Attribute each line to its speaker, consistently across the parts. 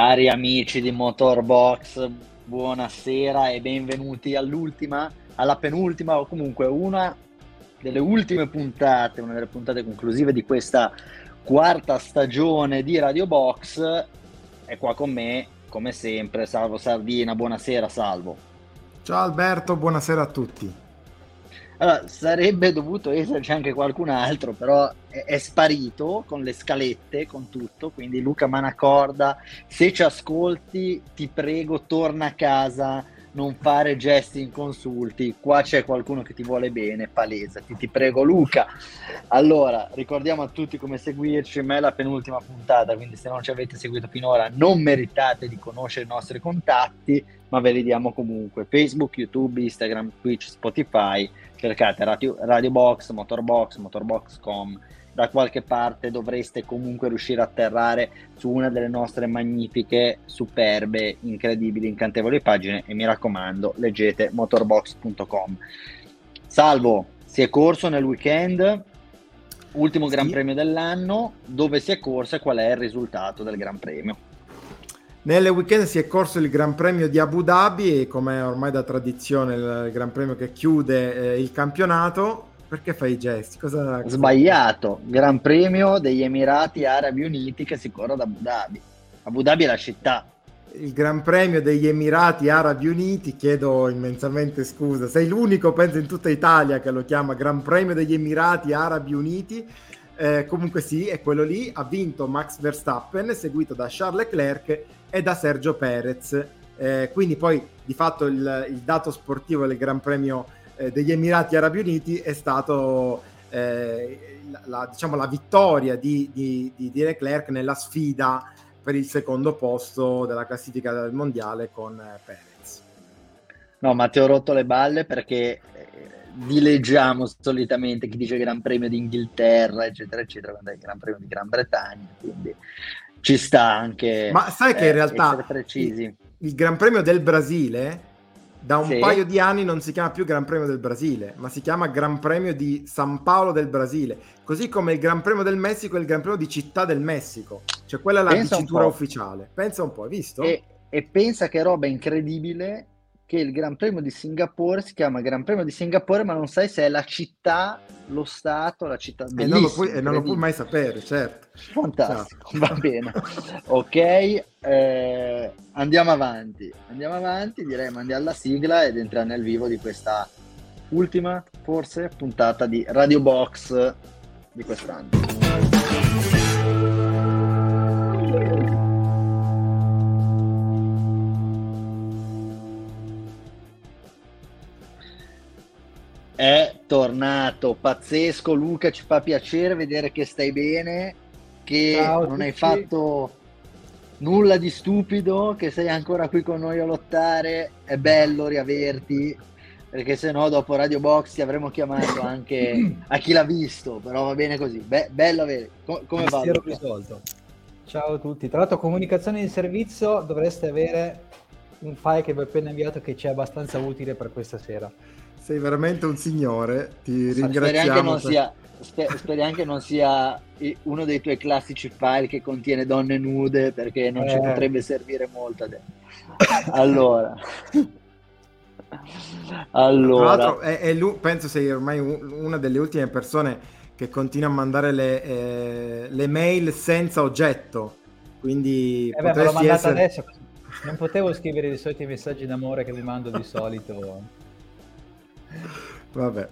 Speaker 1: Cari amici di Motorbox, buonasera e benvenuti all'ultima, alla penultima o comunque una delle ultime puntate, una delle puntate conclusive di questa quarta stagione di Radio Box. È qua con me, come sempre, Salvo Sardina. Buonasera, Salvo.
Speaker 2: Ciao Alberto, buonasera a tutti.
Speaker 1: Allora, sarebbe dovuto esserci anche qualcun altro, però è, è, sparito con le scalette, con tutto. Quindi Luca Manacorda, se ci ascolti, ti prego, torna a casa, non fare gesti inconsulti. Qua c'è qualcuno che ti vuole bene, palesa. Ti, ti prego, Luca. Allora, ricordiamo a tutti come seguirci. Ma è la penultima puntata, quindi se non ci avete seguito finora, non meritate di conoscere i nostri contatti, ma ve li diamo comunque. Facebook, YouTube, Instagram, Twitch, Spotify cercate Radio, Radio Box, Motorbox, Motorbox.com, da qualche parte dovreste comunque riuscire a atterrare su una delle nostre magnifiche, superbe, incredibili, incantevoli pagine e mi raccomando, leggete motorbox.com. Salvo, si è corso nel weekend, ultimo sì. Gran Premio dell'anno, dove si è corso e qual è il risultato del Gran Premio?
Speaker 2: Nel weekend si è corso il Gran Premio di Abu Dhabi, come ormai da tradizione il Gran Premio che chiude eh, il campionato. Perché fai i gesti?
Speaker 1: Cosa... Sbagliato, Gran Premio degli Emirati Arabi Uniti che si corre ad Abu Dhabi. Abu Dhabi è la città.
Speaker 2: Il Gran Premio degli Emirati Arabi Uniti, chiedo immensamente scusa, sei l'unico, penso, in tutta Italia che lo chiama Gran Premio degli Emirati Arabi Uniti. Eh, comunque sì, è quello lì. Ha vinto Max Verstappen, seguito da Charles Leclerc e da Sergio Perez. Eh, quindi poi di fatto il, il, dato sportivo del Gran Premio eh, degli Emirati Arabi Uniti è stato eh, la, diciamo, la, vittoria di, di, di, Leclerc nella sfida per il secondo posto della classifica del mondiale con eh, Perez.
Speaker 1: No, ma ti ho rotto le balle perché eh, dileggiamo solitamente chi dice Gran Premio d'Inghilterra, eccetera, eccetera, quando è il Gran Premio di Gran Bretagna. Quindi ci sta anche.
Speaker 2: Ma sai che in eh, realtà il, il, Gran Premio del Brasile da un sì. paio di anni non si chiama più Gran Premio del Brasile, ma si chiama Gran Premio di San Paolo del Brasile, così come il Gran Premio del Messico e il Gran Premio di Città del Messico. Cioè quella è la pensa dicitura ufficiale. Pensa un po', hai visto?
Speaker 1: E, e pensa che roba incredibile che il Gran Premio di Singapore si chiama Gran Premio di Singapore, ma non sai se è la città, lo Stato, la città.
Speaker 2: E non, lo puoi, e non lo puoi mai sapere, certo.
Speaker 1: Fantastico, certo. va bene. ok, eh, andiamo avanti. Andiamo avanti, direi mandiamo la sigla ed entriamo nel vivo di questa ultima, forse, puntata di Radio Box di quest'anno. È tornato pazzesco. Luca ci fa piacere vedere che stai bene che Ciao non hai fatto nulla di stupido che sei ancora qui con noi a lottare. È bello riaverti perché se no dopo Radio Box ti avremmo chiamato anche a chi l'ha visto però va bene così. Be- bello avere. Com- come va risolto.
Speaker 3: Ciao a tutti. Tra l'altro comunicazione di servizio dovreste avere un file che vi ho appena inviato che ci è abbastanza utile per questa sera
Speaker 2: sei veramente un signore, ti ringraziamo.
Speaker 1: Speriamo che, per... speriamo che non sia uno dei tuoi classici file che contiene donne nude perché non eh. ci potrebbe servire molto adesso. Allora, allora. Tra
Speaker 2: è, è lui, penso sei ormai una delle ultime persone che continua a mandare le, eh, le mail senza oggetto. Quindi
Speaker 3: eh beh, potresti essere... adesso. Non potevo scrivere i soliti messaggi d'amore che vi mando di solito.
Speaker 2: Vabbè.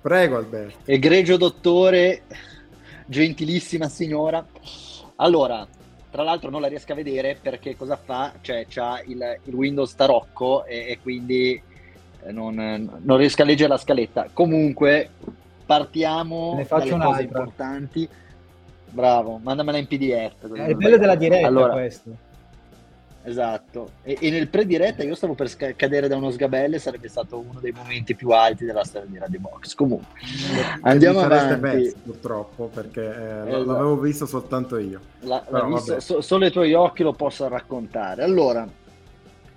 Speaker 2: Prego Alberto.
Speaker 1: Egregio dottore, gentilissima signora. Allora, tra l'altro non la riesco a vedere perché cosa fa? Cioè, c'ha il, il Windows tarocco e, e quindi eh, non, non, riesco a leggere la scaletta. Comunque, partiamo
Speaker 3: ne faccio
Speaker 1: dalle cose importanti. Bravo, mandamela in PDF.
Speaker 3: È il bello della diretta allora, questo.
Speaker 1: Esatto, e, e, nel pre-diretta io stavo per sc- cadere da uno sgabelle, sarebbe stato uno dei momenti più alti della storia di Radio Box. Comunque, andiamo avanti. Best,
Speaker 2: purtroppo, perché eh, esatto. l'avevo visto soltanto io.
Speaker 1: La, visto, so, solo i tuoi occhi lo posso raccontare. Allora,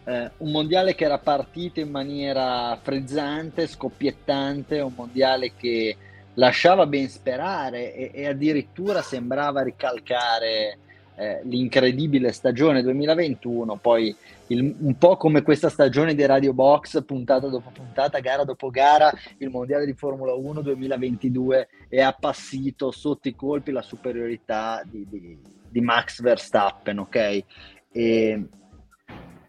Speaker 1: eh, un mondiale che era partito in maniera frizzante, scoppiettante, un mondiale che lasciava ben sperare e, e addirittura sembrava ricalcare eh, l'incredibile stagione 2021, poi il, un po' come questa stagione di Radio Box, puntata dopo puntata, gara dopo gara, il mondiale di Formula 1 2022 è appassito sotto i colpi la superiorità di, di, di Max Verstappen, ok? E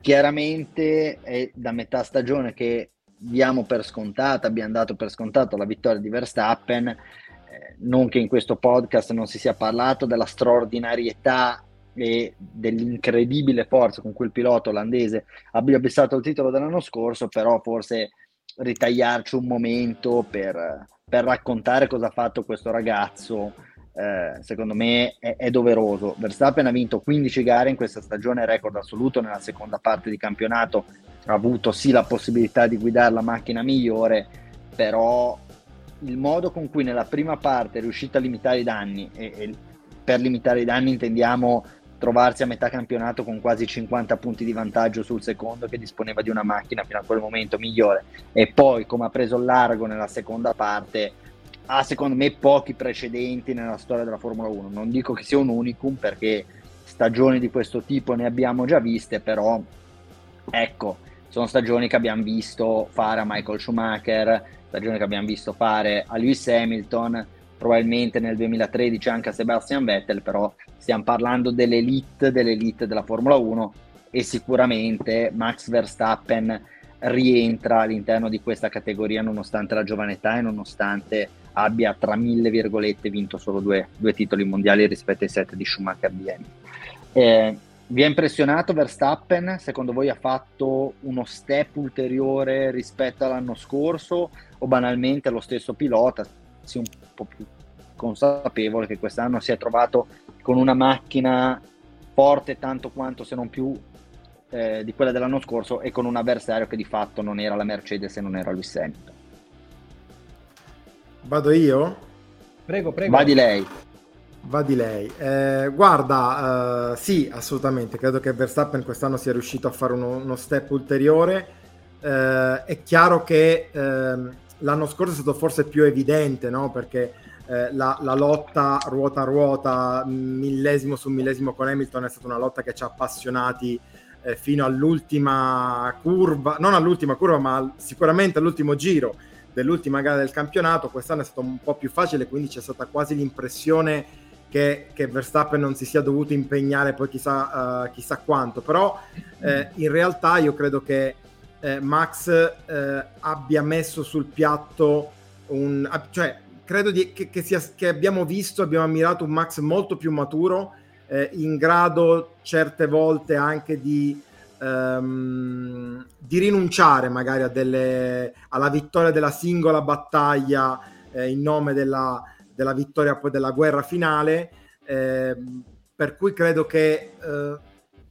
Speaker 1: chiaramente è da metà stagione che diamo per scontata, abbiamo dato per scontato la vittoria di Verstappen, non che in questo podcast non si sia parlato della straordinarietà e dell'incredibile forza con cui il pilota olandese abbia bissato il titolo dell'anno scorso, però forse ritagliarci un momento per, per raccontare cosa ha fatto questo ragazzo, eh, secondo me è, è, doveroso. Verstappen ha vinto 15 gare in questa stagione, record assoluto nella seconda parte di campionato, ha avuto sì la possibilità di guidare la macchina migliore, però il modo con cui nella prima parte è riuscito a limitare i danni, e, e per limitare i danni intendiamo trovarsi a metà campionato con quasi 50 punti di vantaggio sul secondo che disponeva di una macchina fino a quel momento migliore. E poi come ha preso il largo nella seconda parte ha secondo me pochi precedenti nella storia della Formula 1 non dico che sia un unicum perché stagioni di questo tipo ne abbiamo già viste però ecco sono stagioni che abbiamo visto fare a Michael Schumacher stagioni che abbiamo visto fare a Lewis Hamilton probabilmente nel 2013 anche a Sebastian Vettel, però stiamo parlando dell'elite dell'elite della Formula 1 e sicuramente Max Verstappen rientra all'interno di questa categoria nonostante la giovane età e nonostante abbia tra mille virgolette vinto solo due, due titoli mondiali rispetto ai sette di Schumacher Hamilton. Eh, vi ha impressionato Verstappen? Secondo voi ha fatto uno step ulteriore rispetto all'anno scorso o banalmente lo stesso pilota? sia un po' più consapevole che quest'anno si è trovato con una macchina forte tanto quanto se non più eh, di quella dell'anno scorso e con un avversario che di fatto non era la Mercedes e non era Lewis Hamilton.
Speaker 2: Vado io?
Speaker 3: Prego, prego.
Speaker 1: Va di lei.
Speaker 2: Va di lei. Eh, guarda, eh, sì, assolutamente. Credo che Verstappen quest'anno sia riuscito a fare uno, uno step ulteriore. Eh, è chiaro che ehm, l'anno scorso è stato forse più evidente, no? perché eh, la, la, lotta ruota a ruota, millesimo su millesimo con Hamilton è stata una lotta che ci ha appassionati eh, fino all'ultima curva, non all'ultima curva, ma sicuramente all'ultimo giro dell'ultima gara del campionato. Quest'anno è stato un po' più facile, quindi c'è stata quasi l'impressione che, che Verstappen non si sia dovuto impegnare poi chissà, uh, chissà quanto, però eh, in realtà io credo che eh, Max eh, abbia messo sul piatto un... cioè credo di, che, che, sia, che, abbiamo visto, abbiamo ammirato un Max molto più maturo, eh, in grado certe volte anche di, um, di rinunciare magari delle, alla vittoria della singola battaglia eh, in nome della, della, vittoria poi della guerra finale, eh, per cui credo che eh,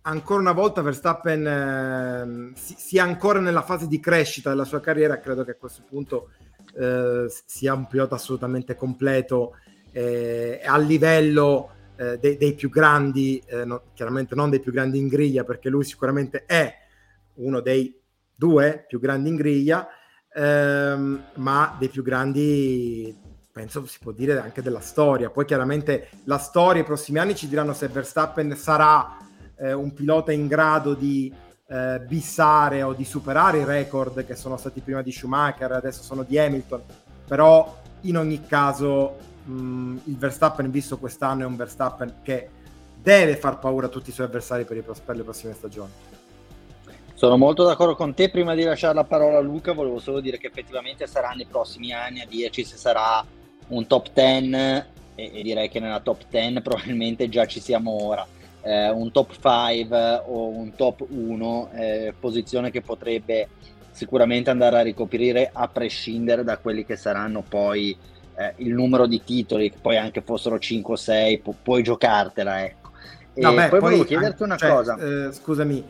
Speaker 2: ancora una volta Verstappen eh, sia ancora nella fase di crescita della sua carriera, credo che a questo punto eh, sia un pilota assolutamente completo eh, a livello eh, dei, dei, più grandi, eh, no, chiaramente non dei più grandi in griglia, perché lui sicuramente è uno dei due più grandi in griglia, ehm, ma dei più grandi penso si può dire anche della storia. Poi chiaramente la storia, i prossimi anni ci diranno se Verstappen sarà eh, un pilota in grado di eh, bissare o di superare i record che sono stati prima di Schumacher, adesso sono di Hamilton, però in ogni caso mh, il Verstappen visto quest'anno è un Verstappen che deve far paura a tutti i suoi avversari per, i, per le prossime stagioni.
Speaker 1: Sono molto d'accordo con te. Prima di lasciare la parola a Luca, volevo solo dire che effettivamente sarà nei prossimi anni a dirci se sarà un top 10 e, e direi che nella top 10 probabilmente già ci siamo ora eh, un top 5 o un top 1, eh, posizione che potrebbe sicuramente andare a ricoprire a prescindere da quelli che saranno poi eh, il numero di titoli, che poi anche fossero 5 o 6, pu- puoi giocartela. Ecco. E no, beh, poi, volevo chiederti una
Speaker 2: cioè,
Speaker 1: cosa.
Speaker 2: Eh, scusami,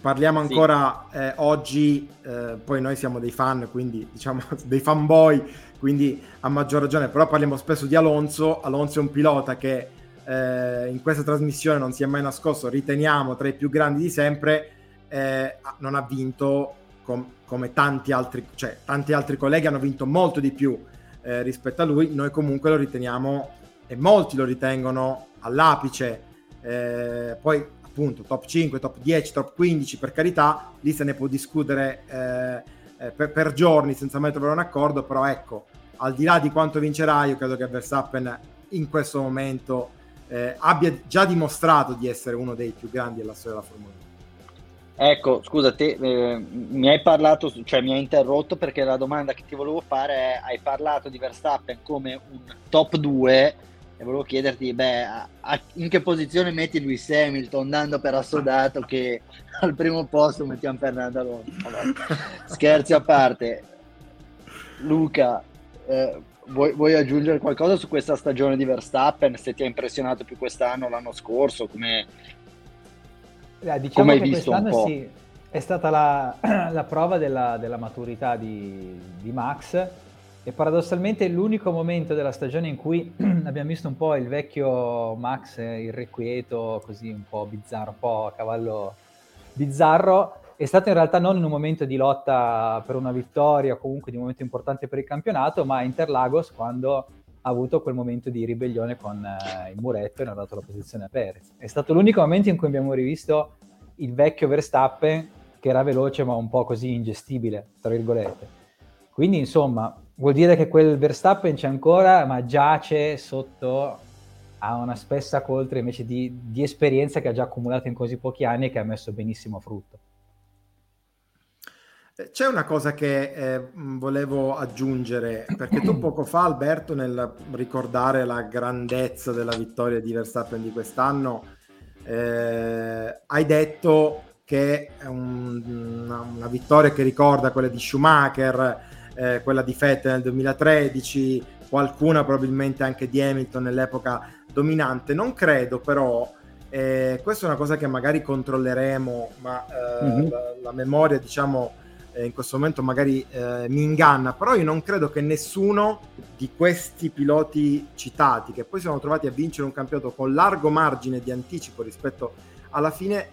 Speaker 2: parliamo ancora sì. eh, oggi, eh, poi noi siamo dei fan, quindi diciamo dei fanboy, quindi a maggior ragione, però parliamo spesso di Alonso. Alonso è un pilota che eh, in questa trasmissione non si è mai nascosto, riteniamo tra i più grandi di sempre, eh, non ha vinto com- come tanti altri, cioè tanti altri colleghi hanno vinto molto di più eh, rispetto a lui, noi comunque lo riteniamo e molti lo ritengono all'apice. Eh, poi appunto top 5, top 10, top 15 per carità, lì se ne può discutere eh, per, per, giorni senza mai trovare un accordo, però ecco, al di là di quanto vincerà, io credo che Verstappen in questo momento eh, abbia già dimostrato di essere uno dei più grandi della storia della Formula 1.
Speaker 1: Ecco, scusa, te, eh, mi hai parlato, cioè mi hai interrotto perché la domanda che ti volevo fare è, hai parlato di Verstappen come un top 2 e volevo chiederti, beh, a, a, in che posizione metti Lewis Hamilton, dando per assodato che al primo posto mettiamo Fernando Alonso? Scherzi a parte, Luca, eh, vuoi, vuoi, aggiungere qualcosa su questa stagione di Verstappen? Se ti ha impressionato più quest'anno o l'anno scorso? Come,
Speaker 3: eh, diciamo come che quest'anno sì, è stata la, la prova della, della maturità di, di Max e paradossalmente l'unico momento della stagione in cui abbiamo visto un po' il vecchio Max irrequieto, così un po' bizzarro, un po' a cavallo bizzarro, è stato in realtà non in un momento di lotta per una vittoria o comunque di un momento importante per il campionato, ma a Interlagos quando ha avuto quel momento di ribellione con eh, il muretto e non ha dato la posizione a Perez. È stato l'unico momento in cui abbiamo rivisto il vecchio Verstappen che era veloce ma un po' così ingestibile, tra virgolette. Quindi insomma, vuol dire che quel Verstappen c'è ancora, ma giace sotto a una spessa coltre invece di, di esperienza che ha già accumulato in così pochi anni e che ha messo benissimo frutto.
Speaker 2: Eh, c'è una cosa che eh, volevo aggiungere, perché tu poco fa, Alberto, nel ricordare la grandezza della vittoria di Verstappen di quest'anno, eh, hai detto che è un, una, una, vittoria che ricorda quella di Schumacher, eh, quella di Vettel nel 2013, qualcuna probabilmente anche di Hamilton nell'epoca dominante. Non credo però, eh, questa è una cosa che magari controlleremo, ma eh, mm-hmm. la, la, memoria diciamo eh, in questo momento magari eh, mi inganna, però io non credo che nessuno di questi piloti citati, che poi sono trovati a vincere un campionato con largo margine di anticipo rispetto alla fine,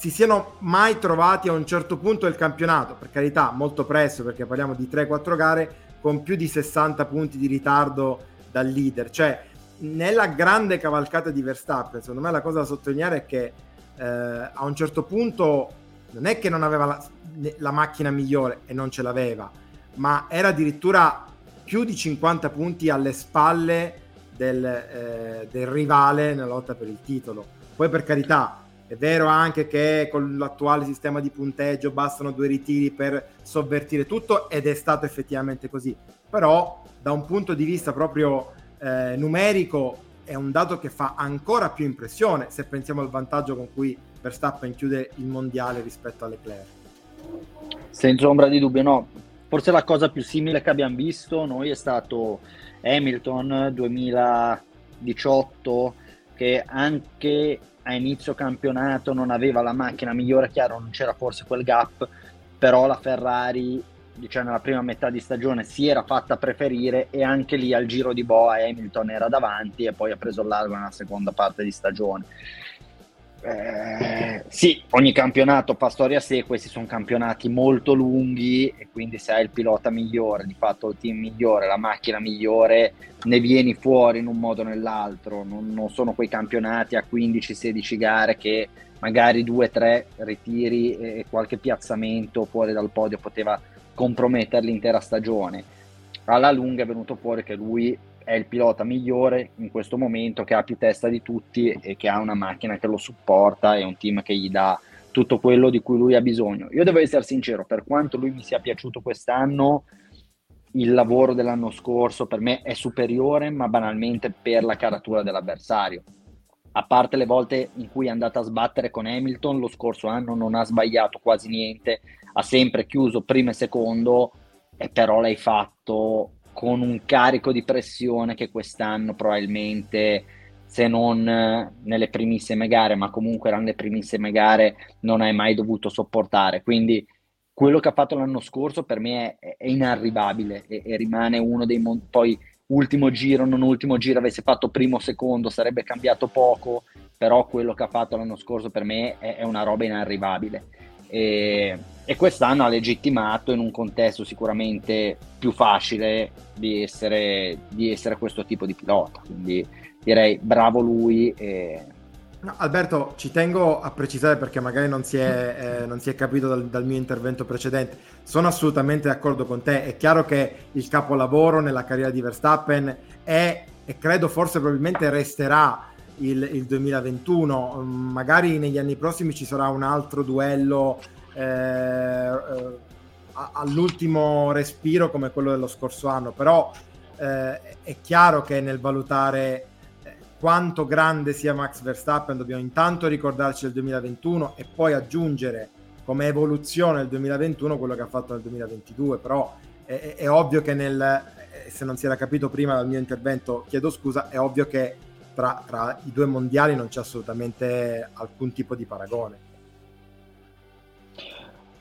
Speaker 2: si siano mai trovati a un certo punto del campionato, per carità, molto presto, perché parliamo di 3-4 gare con più di 60 punti di ritardo dal leader. Cioè, nella grande cavalcata di Verstappen, secondo me la cosa da sottolineare è che eh, a un certo punto non è che non aveva la, la, macchina migliore e non ce l'aveva, ma era addirittura più di 50 punti alle spalle del, eh, del rivale nella lotta per il titolo. Poi per carità, è vero anche che con l'attuale sistema di punteggio bastano due ritiri per sovvertire tutto ed è stato effettivamente così. Però da un punto di vista proprio eh, numerico è un dato che fa ancora più impressione se pensiamo al vantaggio con cui Verstappen chiude il mondiale rispetto a Leclerc.
Speaker 1: Senza ombra di dubbio, no. Forse la cosa più simile che abbiamo visto noi è stato Hamilton 2018 che anche a inizio campionato non aveva la macchina migliore, chiaro non c'era forse quel gap, però la Ferrari diciamo nella prima metà di stagione si era fatta preferire e anche lì al giro di boa Hamilton era davanti e poi ha preso il largo nella seconda parte di stagione. Eh, sì, ogni campionato fa storia a sé, questi sono campionati molto lunghi e quindi se hai il pilota migliore, di fatto il team migliore, la macchina migliore, ne vieni fuori in un modo o nell'altro, non, non sono quei campionati a 15-16 gare che magari 2-3 ritiri e qualche piazzamento fuori dal podio poteva compromettere l'intera stagione. Alla lunga è venuto fuori che lui è il pilota migliore in questo momento, che ha più testa di tutti e che ha una macchina che lo supporta e un team che gli dà tutto quello di cui lui ha bisogno. Io devo essere sincero, per quanto lui mi sia piaciuto quest'anno, il lavoro dell'anno scorso per me è superiore, ma banalmente per la caratura dell'avversario. A parte le volte in cui è andata a sbattere con Hamilton, lo scorso anno non ha sbagliato quasi niente, ha sempre chiuso primo e secondo, e però l'hai fatto con un carico di pressione che quest'anno probabilmente se non nelle primissime gare, ma comunque erano le primissime gare, non hai mai dovuto sopportare. Quindi quello che ha fatto l'anno scorso per me è, è inarrivabile e, e, rimane uno dei mon- poi ultimo giro, non ultimo giro, avesse fatto primo o secondo, sarebbe cambiato poco, però quello che ha fatto l'anno scorso per me è, è una roba inarrivabile. E, e quest'anno ha legittimato in un contesto sicuramente più facile di essere, di essere questo tipo di pilota. Quindi direi bravo lui e,
Speaker 2: No, Alberto, ci tengo a precisare perché magari non si è, eh, non si è capito dal, dal, mio intervento precedente. Sono assolutamente d'accordo con te. È chiaro che il capolavoro nella carriera di Verstappen è, e credo forse probabilmente resterà il, il 2021. Magari negli anni prossimi ci sarà un altro duello eh, eh, all'ultimo respiro come quello dello scorso anno, però eh, è chiaro che nel valutare quanto grande sia Max Verstappen dobbiamo intanto ricordarci del 2021 e poi aggiungere come evoluzione del 2021 quello che ha fatto nel 2022 però è, è, ovvio che nel eh, se non si era capito prima dal mio intervento chiedo scusa è ovvio che tra, tra i due mondiali non c'è assolutamente alcun tipo di paragone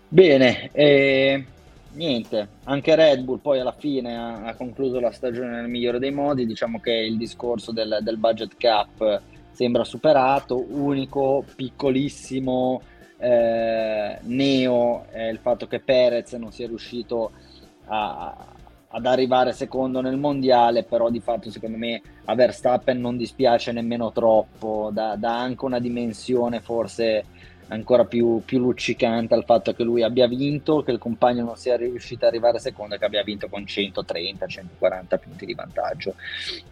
Speaker 1: bene eh, niente, anche Red Bull poi alla fine ha, ha, concluso la stagione nel migliore dei modi, diciamo che il discorso del, del budget cap sembra superato, unico, piccolissimo eh, neo è il fatto che Perez non sia riuscito a, ad arrivare secondo nel mondiale, però di fatto secondo me a Verstappen non dispiace nemmeno troppo, dà, dà anche una dimensione forse ancora più, più, luccicante al fatto che lui abbia vinto, che il compagno non sia riuscito ad arrivare secondo e che abbia vinto con 130-140 punti di vantaggio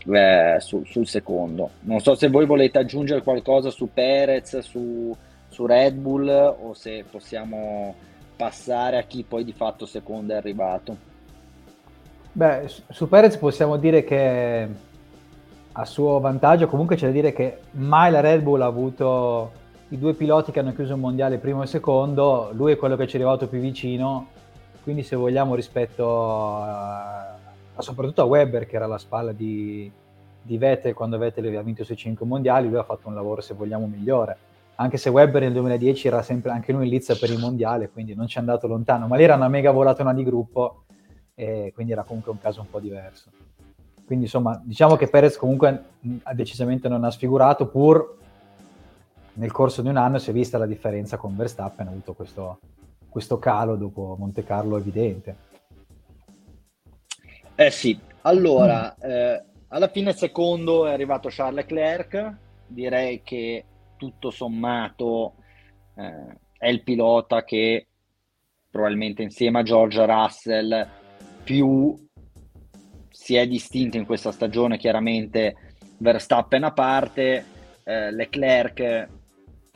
Speaker 1: eh, sul, sul, secondo. Non so se voi volete aggiungere qualcosa su Perez, su, su Red Bull o se possiamo passare a chi poi di fatto secondo è arrivato.
Speaker 3: Beh, su Perez possiamo dire che a suo vantaggio comunque c'è da dire che mai la Red Bull ha avuto i due piloti che hanno chiuso il mondiale primo e secondo, lui è quello che ci è arrivato più vicino, quindi se vogliamo rispetto a, a soprattutto a Webber che era alla spalla di, di Vettel quando Vettel aveva vinto i suoi 5 mondiali, lui ha fatto un lavoro se vogliamo migliore. Anche se Webber nel 2010 era sempre anche lui in lizza per il mondiale, quindi non ci è andato lontano, ma lì era una mega volatona di gruppo e quindi era comunque un caso un po' diverso. Quindi insomma, diciamo che Perez comunque decisamente non ha sfigurato, pur nel corso di un anno si è vista la differenza con Verstappen, ha avuto questo, questo calo dopo Monte Carlo evidente.
Speaker 1: Eh sì, allora, mm. eh, alla fine secondo è arrivato Charles Leclerc, direi che tutto sommato eh, è il pilota che probabilmente insieme a George Russell più si è distinto in questa stagione, chiaramente Verstappen a parte, eh, Leclerc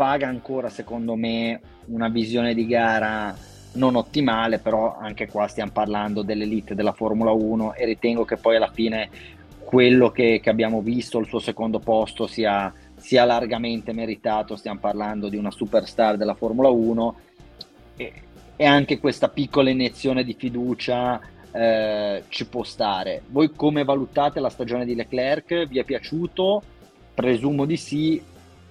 Speaker 1: paga ancora secondo me una visione di gara non ottimale, però anche qua stiamo parlando dell'elite della Formula 1 e ritengo che poi alla fine quello che, che abbiamo visto, il suo secondo posto, sia, sia, largamente meritato. Stiamo parlando di una superstar della Formula 1 e, e anche questa piccola iniezione di fiducia eh, ci può stare. Voi come valutate la stagione di Leclerc? Vi è piaciuto? Presumo di sì,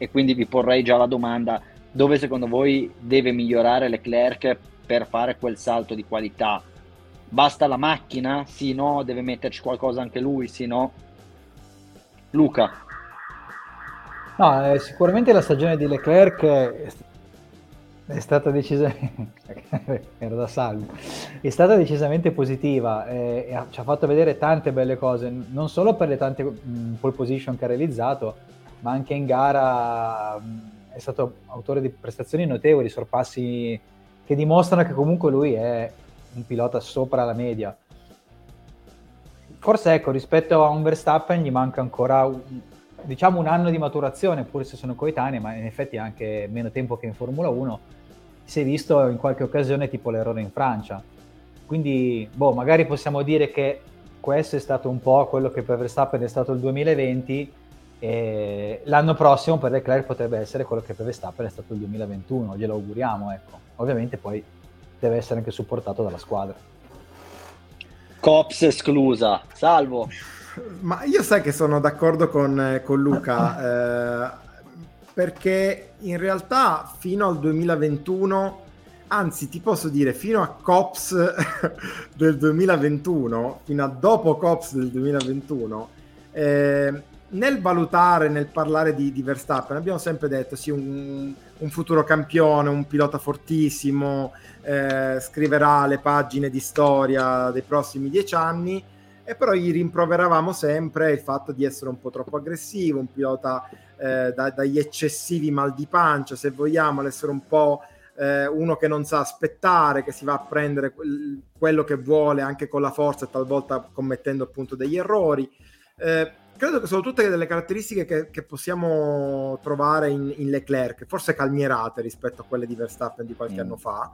Speaker 1: e quindi vi porrei già la domanda dove secondo voi deve migliorare Leclerc per fare quel salto di qualità? Basta la macchina? Sì, no? Deve metterci qualcosa anche lui? Sì, no? Luca.
Speaker 3: No, eh, sicuramente la stagione di Leclerc è stata decisamente era da salvo è stata decisamente positiva eh, ci ha fatto vedere tante belle cose non solo per le tante mh, pole position che ha realizzato ma anche in gara è stato autore di prestazioni notevoli, sorpassi che dimostrano che comunque lui è un pilota sopra la media. Forse ecco, rispetto a un Verstappen gli manca ancora un, diciamo un anno di maturazione, pur se sono coetanei, ma in effetti anche meno tempo che in Formula 1. Si è visto in qualche occasione tipo l'errore in Francia. Quindi, boh, magari possiamo dire che questo è stato un po' quello che per Verstappen è stato il 2020 e l'anno prossimo per Leclerc potrebbe essere quello che per Verstappen è stato il 2021, glielo auguriamo, ecco. Ovviamente poi deve essere anche supportato dalla squadra.
Speaker 1: Cops esclusa, salvo.
Speaker 2: Ma io sai che sono d'accordo con, con Luca, eh, perché in realtà fino al 2021, anzi ti posso dire fino a Cops del 2021, fino a dopo Cops del 2021, eh, nel valutare, nel parlare di, di, Verstappen, abbiamo sempre detto sì, un, un futuro campione, un pilota fortissimo, eh, scriverà le pagine di storia dei prossimi dieci anni. e però gli rimproveravamo sempre il fatto di essere un po' troppo aggressivo, un pilota eh, da, dagli eccessivi mal di pancia, se vogliamo, essere un po' eh, uno che non sa aspettare, che si va a prendere quello che vuole anche con la forza e talvolta commettendo appunto degli errori. Eh, credo che sono tutte delle caratteristiche che, che possiamo trovare in, in, Leclerc, forse calmierate rispetto a quelle di Verstappen di qualche mm. anno fa.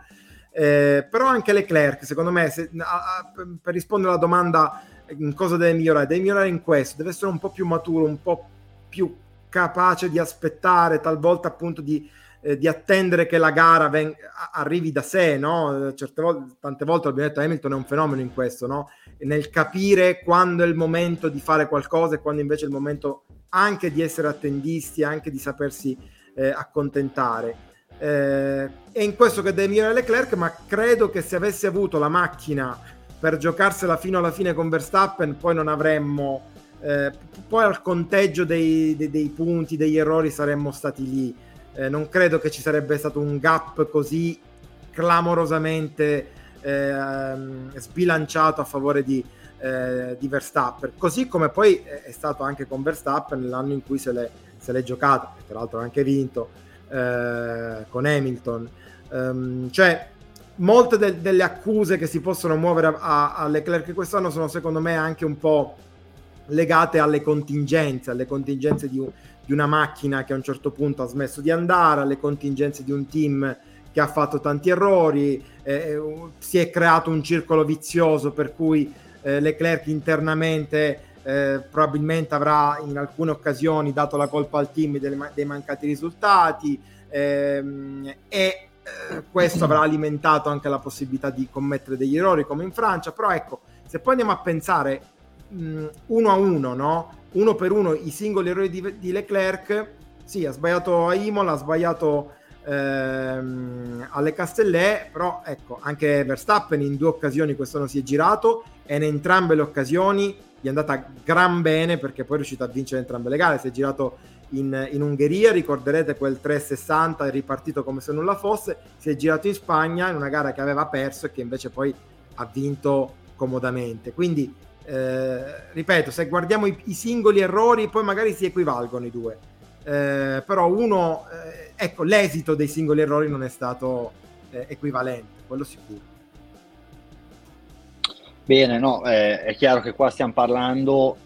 Speaker 2: Eh, però anche Leclerc, secondo me, se, a, a, per rispondere alla domanda in cosa deve migliorare, deve migliorare in questo, deve essere un po' più maturo, un po' più capace di aspettare, talvolta appunto di, eh, di attendere che la gara ven- arrivi da sé, no? Certe volte, tante volte l'abbiamo detto, Hamilton è un fenomeno in questo, no? Nel capire quando è il momento di fare qualcosa e quando invece è il momento anche di essere attendisti, anche di sapersi eh, accontentare. Eh, è in questo che deve migliorare Leclerc, ma credo che se avesse avuto la macchina per giocarsela fino alla fine con Verstappen, poi non avremmo... Eh, poi al conteggio dei, dei, dei punti, degli errori saremmo stati lì eh, non credo che ci sarebbe stato un gap così clamorosamente eh, sbilanciato a favore di, eh, di, Verstappen, così come poi è stato anche con Verstappen l'anno in cui se l'è, se l'è giocata, tra l'altro ha anche vinto eh, con Hamilton. Um, cioè, molte de- delle accuse che si possono muovere a, a Leclerc quest'anno sono secondo me anche un po' legate alle contingenze, alle contingenze di un, di una macchina che a un certo punto ha smesso di andare, alle contingenze di un team che ha fatto tanti errori, eh, si è creato un circolo vizioso per cui eh, Leclerc internamente eh, probabilmente avrà in alcune occasioni dato la colpa al team dei, dei mancati risultati ehm, e eh, questo avrà alimentato anche la possibilità di commettere degli errori come in Francia, però ecco, se poi andiamo a pensare mh, uno a uno, no? uno per uno i singoli errori di, di Leclerc. Sì, ha sbagliato a Imola, ha sbagliato ehm, alle Castellè, però ecco, anche Verstappen in due occasioni quest'anno si è girato e in entrambe le occasioni gli è andata gran bene perché poi è riuscito a vincere entrambe le gare. Si è girato in, in, Ungheria, ricorderete quel 360 è ripartito come se nulla fosse, si è girato in Spagna in una gara che aveva perso e che invece poi ha vinto comodamente. Quindi eh, ripeto, se guardiamo i, i, singoli errori, poi magari si equivalgono i due. Eh, però uno, eh, ecco, l'esito dei singoli errori non è stato eh, equivalente, quello sicuro.
Speaker 1: Bene, no, eh, è chiaro che qua stiamo parlando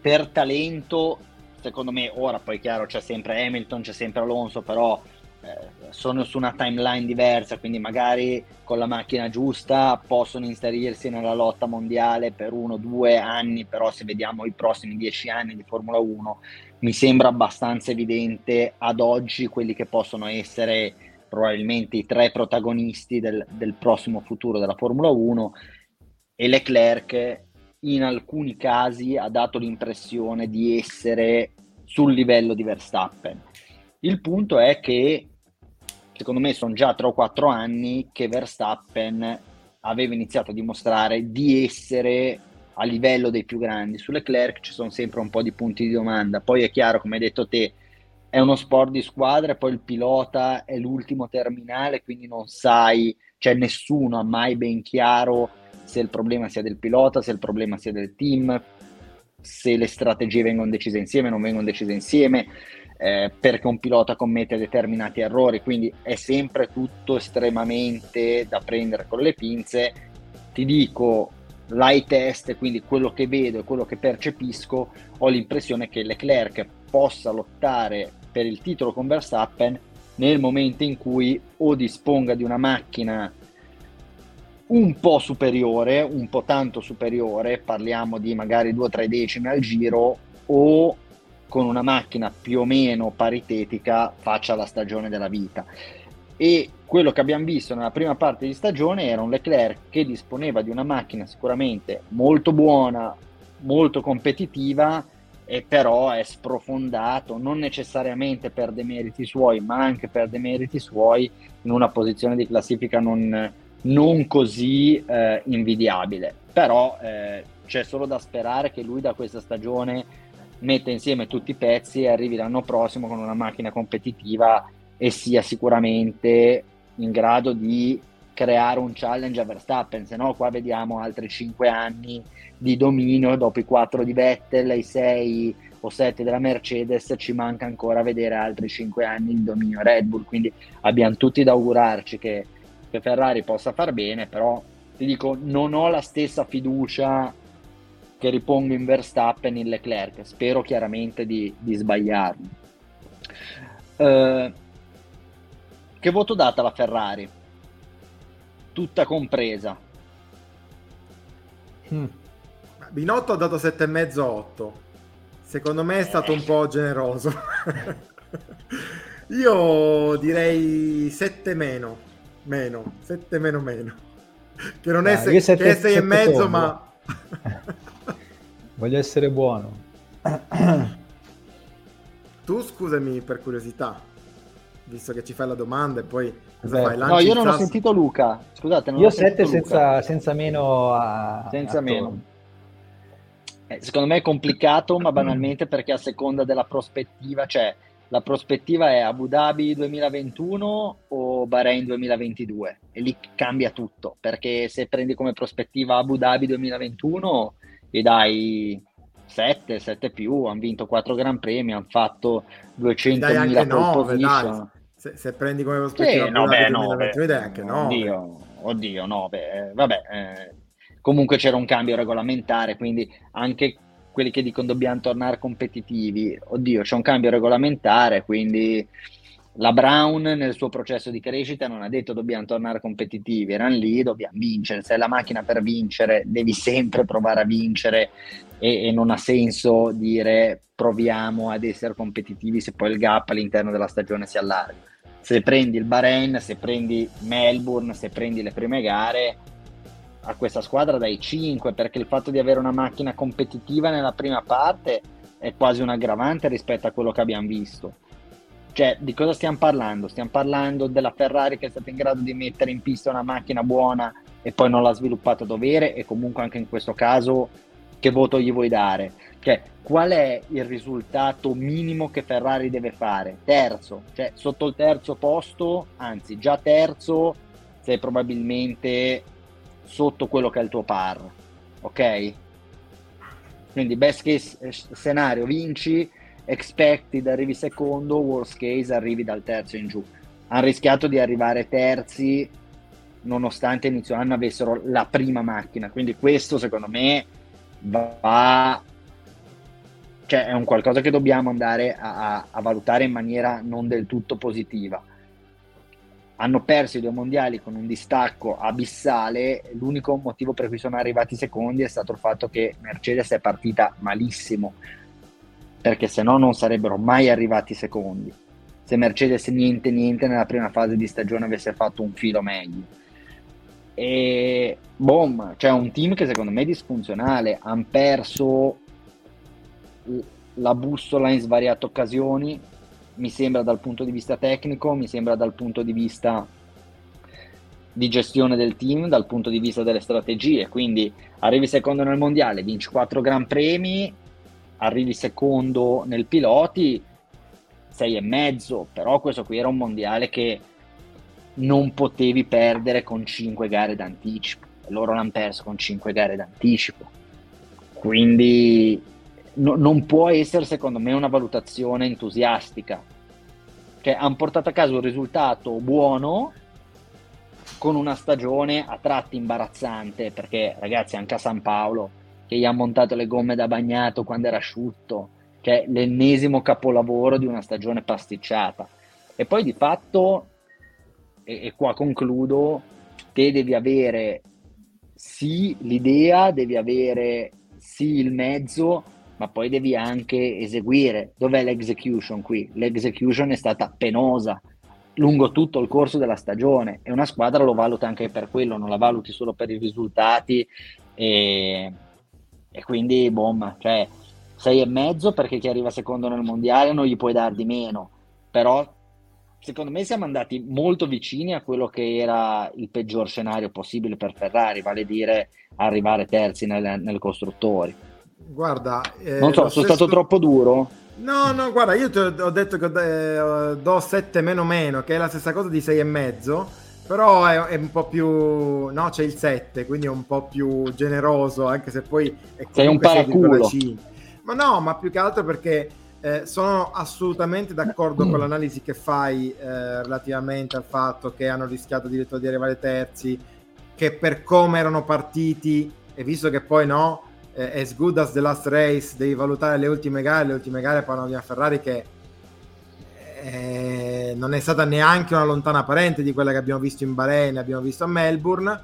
Speaker 1: per talento, secondo me, ora poi è chiaro c'è sempre Hamilton, c'è sempre Alonso, però eh, sono su una timeline diversa, quindi magari con la macchina giusta possono inserirsi nella lotta mondiale per uno o due anni, però se vediamo i prossimi dieci anni di Formula 1 mi sembra abbastanza evidente ad oggi quelli che possono essere probabilmente i tre protagonisti del, del prossimo futuro della Formula 1 e Leclerc in alcuni casi ha dato l'impressione di essere sul livello di Verstappen. Il punto è che secondo me sono già 3 o 4 anni che Verstappen aveva iniziato a dimostrare di essere a livello dei più grandi. Su Leclerc ci sono sempre un po' di punti di domanda. Poi è chiaro, come hai detto te, è uno sport di squadra, poi il pilota è l'ultimo terminale, quindi non sai, cioè nessuno ha mai ben chiaro se il problema sia del pilota, se il problema sia del team, se le strategie vengono decise insieme, non vengono decise insieme eh, perché un pilota commette determinati errori, quindi è sempre tutto estremamente da prendere con le pinze. Ti dico, l'eye test, quindi quello che vedo e quello che percepisco, ho l'impressione che Leclerc possa lottare per il titolo con Verstappen nel momento in cui o disponga di una macchina un po' superiore, un po' tanto superiore, parliamo di magari due o tre decimi al giro, o con una macchina più o meno paritetica faccia la stagione della vita. E quello che abbiamo visto nella prima parte di stagione era un Leclerc che disponeva di una macchina sicuramente molto buona, molto competitiva, e però è sprofondato, non necessariamente per demeriti suoi, ma anche per demeriti suoi, in una posizione di classifica non, non così eh, invidiabile. Però eh, c'è solo da sperare che lui da questa stagione metta insieme tutti i pezzi e arrivi l'anno prossimo con una macchina competitiva e sia sicuramente in grado di creare un challenge a Verstappen, se no qua vediamo altri 5 anni di dominio dopo i 4 di Vettel, i 6 o 7 della Mercedes, ci manca ancora vedere altri 5 anni di dominio Red Bull, quindi abbiamo tutti da augurarci che, che Ferrari possa far bene, però ti dico, non ho la stessa fiducia che ripongo in Verstappen in Leclerc, spero chiaramente di, di sbagliarmi. Uh, che voto data la Ferrari? Tutta compresa.
Speaker 2: Hmm. Binotto ha dato 7,5-8. Secondo me è stato un po' generoso. Io direi 7 meno. Meno. 7 meno meno. Che non ah, è 6 e mezzo, ma...
Speaker 3: Voglio essere buono.
Speaker 2: tu scusami per curiosità, visto che ci fai la domanda e poi cosa
Speaker 1: fai? no, io non ho sentito Luca. Scusate, non
Speaker 3: io 7 senza, senza, meno. A,
Speaker 1: senza a meno. Eh, secondo me è complicato, ma banalmente perché a seconda della prospettiva, cioè la prospettiva è Abu Dhabi 2021 o Bahrain 2022 e lì cambia tutto perché se prendi come prospettiva Abu Dhabi 2021 gli dai 7, 7 più, hanno vinto 4 Gran Premi, hanno fatto 200.000 pole position.
Speaker 2: Se, se, prendi come prospettiva
Speaker 1: sì, 9, 9. dai anche 9. Oddio, oddio 9. Eh, vabbè, eh, comunque c'era un cambio regolamentare, quindi anche quelli che dicono dobbiamo tornare competitivi, oddio, c'è un cambio regolamentare, quindi la Brown nel suo processo di crescita non ha detto dobbiamo tornare competitivi, erano lì, dobbiamo vincere, se è la macchina per vincere devi sempre provare a vincere e, e, non ha senso dire proviamo ad essere competitivi se poi il gap all'interno della stagione si allarga. Se prendi il Bahrain, se prendi Melbourne, se prendi le prime gare, a questa squadra dai 5 perché il fatto di avere una macchina competitiva nella prima parte è quasi un aggravante rispetto a quello che abbiamo visto. Cioè, di cosa stiamo parlando? Stiamo parlando della Ferrari che è stata in grado di mettere in pista una macchina buona e poi non l'ha sviluppata a dovere e comunque anche in questo caso che voto gli vuoi dare? Cioè, qual è il risultato minimo che Ferrari deve fare? Terzo, cioè sotto il terzo posto, anzi già terzo, sei probabilmente sotto quello che è il tuo par, ok? Quindi best case eh, scenario vinci, expected arrivi secondo, worst case arrivi dal terzo in giù. Hanno rischiato di arrivare terzi nonostante inizio anno avessero la prima macchina, quindi questo secondo me va cioè è un qualcosa che dobbiamo andare a, a, valutare in maniera non del tutto positiva hanno perso i due mondiali con un distacco abissale. L'unico motivo per cui sono arrivati secondi è stato il fatto che Mercedes è partita malissimo, perché se no non sarebbero mai arrivati secondi. Se Mercedes niente niente nella prima fase di stagione avesse fatto un filo meglio. E boom, c'è un team che secondo me è disfunzionale. Hanno perso la bussola in svariate occasioni mi sembra dal punto di vista tecnico, mi sembra dal punto di vista di gestione del team, dal punto di vista delle strategie. Quindi arrivi secondo nel mondiale, vinci quattro gran premi, arrivi secondo nel piloti, sei e mezzo, però questo qui era un mondiale che non potevi perdere con cinque gare d'anticipo. Loro l'hanno perso con cinque gare d'anticipo. Quindi no, non può essere secondo me una valutazione entusiastica. Cioè, hanno portato a casa un risultato buono con una stagione a tratti imbarazzante, perché ragazzi anche a San Paolo, che gli ha montato le gomme da bagnato quando era asciutto, cioè l'ennesimo capolavoro di una stagione pasticciata. E poi di fatto, e, e qua concludo, te devi avere sì l'idea, devi avere sì il mezzo, ma poi devi anche eseguire. Dov'è l'execution qui? L'execution è stata penosa lungo tutto il corso della stagione e una squadra lo valuta anche per quello, non la valuti solo per i risultati e, e quindi bomba, cioè sei e mezzo perché chi arriva secondo nel mondiale non gli puoi dar di meno, però secondo me siamo andati molto vicini a quello che era il peggior scenario possibile per Ferrari, vale dire arrivare terzi nel, nel costruttori.
Speaker 2: Guarda,
Speaker 1: eh, non so, sono stesso... stato troppo duro.
Speaker 2: No, no, guarda, io ti ho detto che eh, do 7 meno meno, che è la stessa cosa di 6 e mezzo. Però è, è, un po' più no c'è il 7 quindi è un po' più generoso anche se poi
Speaker 1: è sei un paraculo.
Speaker 2: ma no ma più che altro perché eh, sono assolutamente d'accordo con l'analisi che fai eh, relativamente al fatto che hanno rischiato addirittura di arrivare terzi che per come erano partiti e visto che poi no eh, as good as the last race devi valutare le ultime gare le ultime gare parlano di una Ferrari che eh, non è stata neanche una lontana parente di quella che abbiamo visto in Bahrain, abbiamo visto a Melbourne,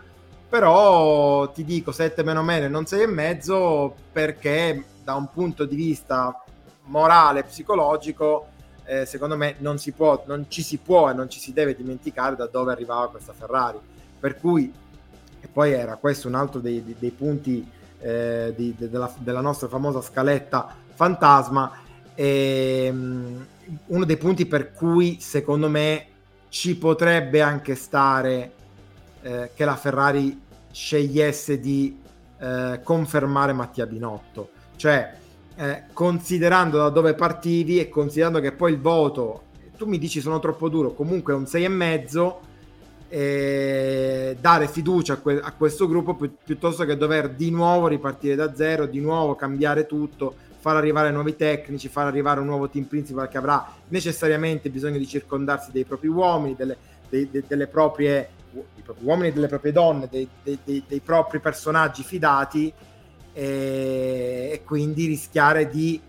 Speaker 2: però ti dico 7 meno meno e non 6 e mezzo perché da un punto di vista morale, psicologico, eh, secondo me non, si può, non ci si può e non ci si deve dimenticare da dove arrivava questa Ferrari. Per cui, e poi era questo un altro dei, dei, dei punti eh, di, de, della, della, nostra famosa scaletta fantasma, e, ehm, uno dei punti per cui secondo me ci potrebbe anche stare eh, che la Ferrari scegliesse di eh, confermare Mattia Binotto. Cioè, eh, considerando da dove partivi e considerando che poi il voto, tu mi dici sono troppo duro, comunque è un 6,5, eh, dare fiducia a, que- a questo gruppo pi- piuttosto che dover di nuovo ripartire da zero, di nuovo cambiare tutto, far arrivare nuovi tecnici, far arrivare un nuovo team principal che avrà necessariamente bisogno di circondarsi dei propri uomini, delle, dei, de, delle proprie uomini delle proprie donne, dei, dei, dei propri personaggi fidati e, e, quindi rischiare di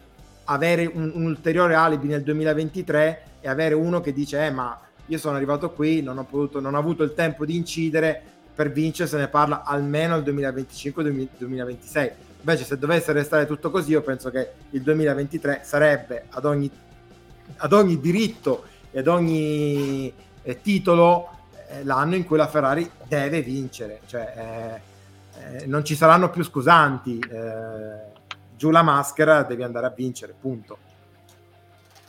Speaker 2: avere un, un, ulteriore alibi nel 2023 e avere uno che dice eh, ma io sono arrivato qui, non ho, potuto, non ho avuto il tempo di incidere, per vincere se ne parla almeno il 2025-2026 Invece, se dovesse restare tutto così, io penso che il 2023 sarebbe ad ogni, ad ogni diritto e ad ogni eh, titolo eh, l'anno in cui la Ferrari deve vincere. Cioè, eh, eh non ci saranno più scusanti. Eh, giù la maschera, devi andare a vincere, punto.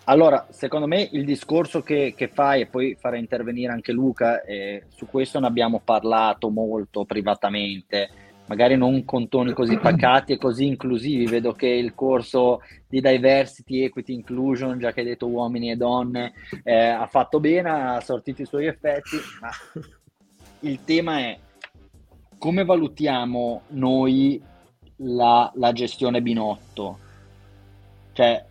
Speaker 1: Allora, secondo me il discorso che, che fai, e poi farei intervenire anche Luca, eh, su questo ne abbiamo parlato molto privatamente magari non con toni così pacati e così inclusivi. Vedo che il corso di diversity, equity, inclusion, già che hai detto uomini e donne, eh, ha fatto bene, ha sortito i suoi effetti, ma il tema è come valutiamo noi la, la gestione Binotto? Cioè,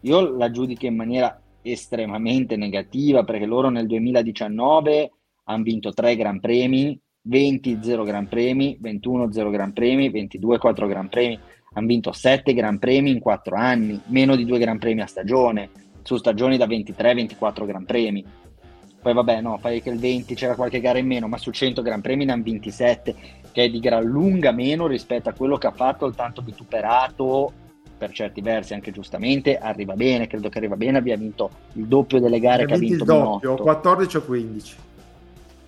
Speaker 1: io la giudico in maniera estremamente negativa perché loro nel 2019 hanno vinto tre Gran Premi, 20 0 Gran Premi, 21 0 Gran Premi, 22 4 Gran Premi. Hanno vinto 7 Gran Premi in 4 anni, meno di 2 Gran Premi a stagione, su stagioni da 23-24 Gran Premi. Poi vabbè, no, fai che il 20 c'era qualche gara in meno, ma su 100 Gran Premi ne hanno 27, che è di gran lunga meno rispetto a quello che ha fatto il tanto vituperato per certi versi anche giustamente arriva bene, credo che arriva bene, abbia vinto il doppio delle gare che ha vinto il doppio,
Speaker 2: Minotto. 14 o 15.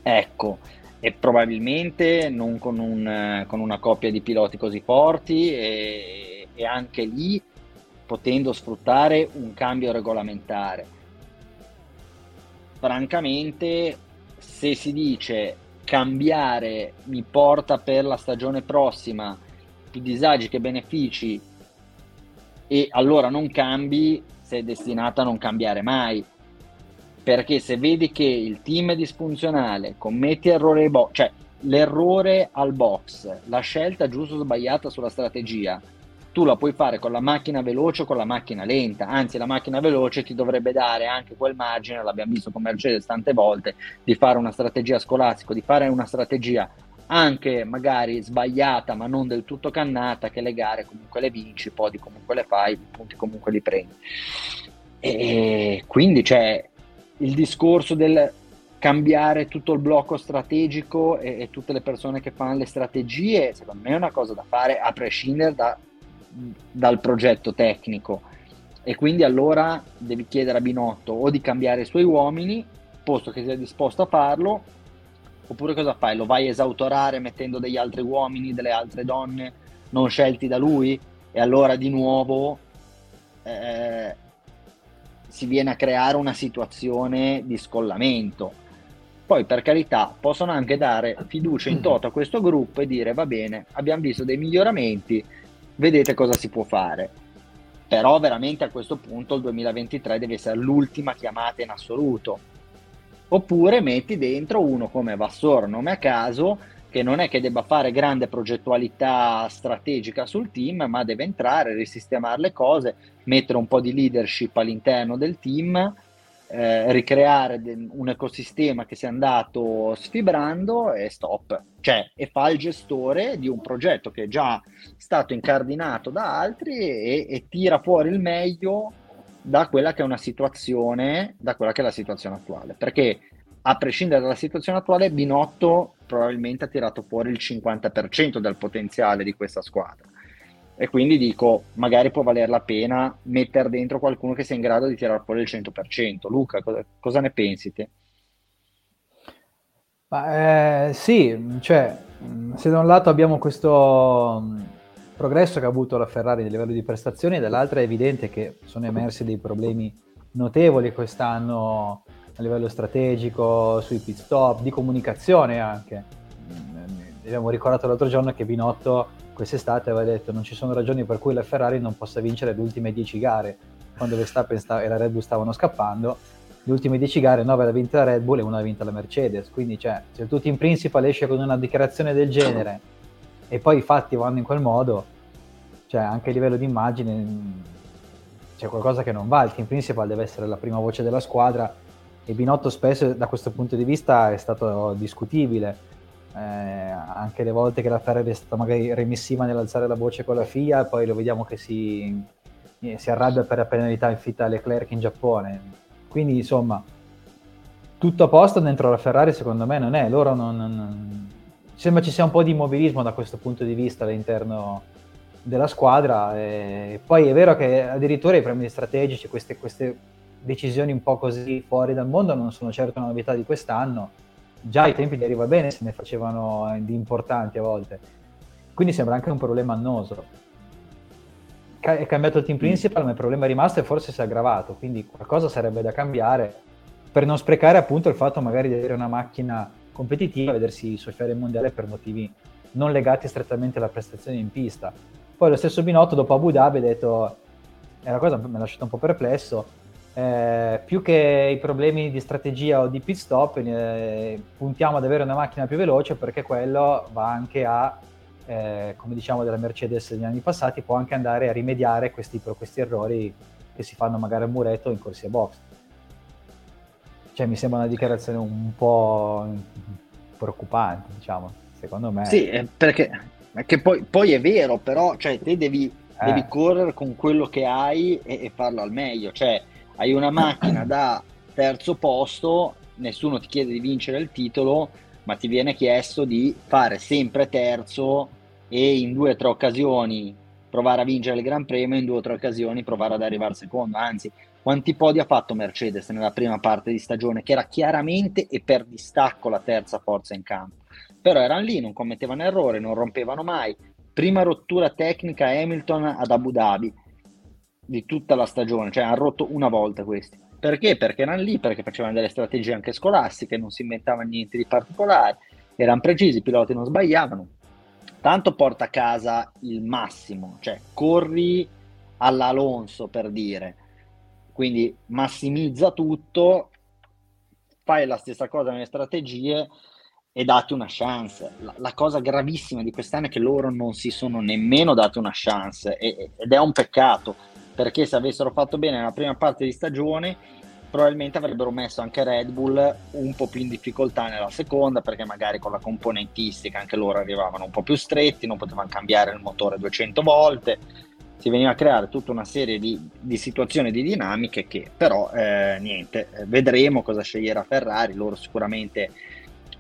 Speaker 1: Ecco, e probabilmente non con, un, con, una coppia di piloti così forti e, e, anche lì potendo sfruttare un cambio regolamentare. Francamente, se si dice cambiare mi porta per la stagione prossima più disagi che benefici e allora non cambi, sei destinata a non cambiare mai perché se vedi che il team è disfunzionale, commetti errore ai box, cioè l'errore al box, la scelta giusta o sbagliata sulla strategia, tu la puoi fare con la macchina veloce o con la macchina lenta, anzi la macchina veloce ti dovrebbe dare anche quel margine, l'abbiamo visto con Mercedes tante volte, di fare una strategia scolastico, di fare una strategia anche magari sbagliata ma non del tutto cannata, che le gare comunque le vinci, i podi comunque le fai, i punti comunque li prendi. E quindi cioè, il discorso del cambiare tutto il blocco strategico e, e, tutte le persone che fanno le strategie, secondo me è una cosa da fare a prescindere da, dal progetto tecnico. E quindi allora devi chiedere a Binotto o di cambiare i suoi uomini, posto che sia disposto a farlo, oppure cosa fai? Lo vai a esautorare mettendo degli altri uomini, delle altre donne non scelti da lui? E allora di nuovo eh, si viene a creare una situazione di scollamento. Poi per carità possono anche dare fiducia in toto a questo gruppo e dire va bene, abbiamo visto dei miglioramenti, vedete cosa si può fare. Però veramente a questo punto il 2023 deve essere l'ultima chiamata in assoluto. Oppure metti dentro uno come Vassor, nome a caso, che non è che debba fare grande progettualità strategica sul team, ma deve entrare, risistemare le cose, mettere un po' di leadership all'interno del team, eh, ricreare de- un ecosistema che si è andato sfibrando e stop. Cioè, e fa il gestore di un progetto che è già stato incardinato da altri e, e tira fuori il meglio da quella che è una situazione, da quella che è la situazione attuale. Perché a prescindere dalla situazione attuale, Binotto probabilmente ha tirato fuori il 50% del potenziale di questa squadra. E quindi dico, magari può valer la pena mettere dentro qualcuno che sia in grado di tirare fuori il 100%. Luca, cosa, cosa ne pensi te?
Speaker 3: Ma, eh, sì, cioè, se da un lato abbiamo questo mm, progresso che ha avuto la Ferrari a livello di prestazioni, dall'altro è evidente che sono emersi dei problemi notevoli quest'anno a livello strategico, sui pit stop, di comunicazione anche. Abbiamo ricordato l'altro giorno che Binotto quest'estate aveva detto non ci sono ragioni per cui la Ferrari non possa vincere le ultime 10 gare, quando Verstappen sta- e la Red Bull stavano scappando, le ultime 10 gare 9 l'ha vinta la Red Bull e una l'ha vinta la Mercedes, quindi cioè, se tuo team principal esce con una dichiarazione del genere e poi i fatti vanno in quel modo, cioè anche a livello di immagine c'è qualcosa che non va, il team principal deve essere la prima voce della squadra e Binotto spesso da questo punto di vista è stato discutibile. Eh, anche le volte che la Ferrari è stata magari remissiva nell'alzare la voce con la FIA, poi lo vediamo che si, eh, si arrabbia per la penalità infitta a Leclerc in Giappone. Quindi insomma, tutto a posto dentro la Ferrari secondo me non è. Loro non, non, sembra ci sia un po' di immobilismo da questo punto di vista all'interno della squadra. E poi è vero che addirittura i premi strategici, queste, queste decisioni un po' così fuori dal mondo non sono certo una novità di quest'anno. Già ai tempi di Arriva Bene se ne facevano di importanti a volte. Quindi sembra anche un problema annoso. È cambiato il team mm. principal, ma il problema è rimasto e forse si è aggravato. Quindi qualcosa sarebbe da cambiare per non sprecare appunto il fatto magari di avere una macchina competitiva, vedersi soffiare il mondiale per motivi non legati strettamente alla prestazione in pista. Poi lo stesso Binotto dopo Abu Dhabi ha detto, e la cosa mi ha lasciato un po' perplesso, eh, più che i problemi di strategia o di pit stop, eh, puntiamo ad avere una macchina più veloce perché quello va anche a, eh, come diciamo della Mercedes negli anni passati, può anche andare a rimediare questi, questi errori che si fanno magari a muretto in corsia box. Cioè mi sembra una dichiarazione un po' preoccupante, diciamo, secondo me.
Speaker 1: Sì, perché, perché poi, poi, è vero, però cioè, te devi, devi eh. correre con quello che hai e, e farlo al meglio. Cioè, hai una macchina da terzo posto, nessuno ti chiede di vincere il titolo, ma ti viene chiesto di fare sempre terzo e in due o tre occasioni provare a vincere il Gran Premio, in due o tre occasioni provare ad arrivare secondo. Anzi, quanti podi ha fatto Mercedes nella prima parte di stagione, che era chiaramente e per distacco la terza forza in campo. Però erano lì, non commettevano errori, non rompevano mai. Prima rottura tecnica Hamilton ad Abu Dhabi, di tutta la stagione, cioè hanno rotto una volta questi. Perché? Perché erano lì, perché facevano delle strategie anche scolastiche, non si inventavano niente di particolare, erano precisi, i piloti non sbagliavano. Tanto porta a casa il massimo, cioè corri all'Alonso per dire, quindi massimizza tutto, fai la stessa cosa nelle strategie e date una chance. La, la, cosa gravissima di quest'anno è che loro non si sono nemmeno date una chance e, ed è un peccato perché se avessero fatto bene nella prima parte di stagione probabilmente avrebbero messo anche Red Bull un po' più in difficoltà nella seconda perché magari con la componentistica anche loro arrivavano un po' più stretti, non potevano cambiare il motore 200 volte, si veniva a creare tutta una serie di, di situazioni, di dinamiche che però eh, niente, vedremo cosa sceglierà Ferrari, loro sicuramente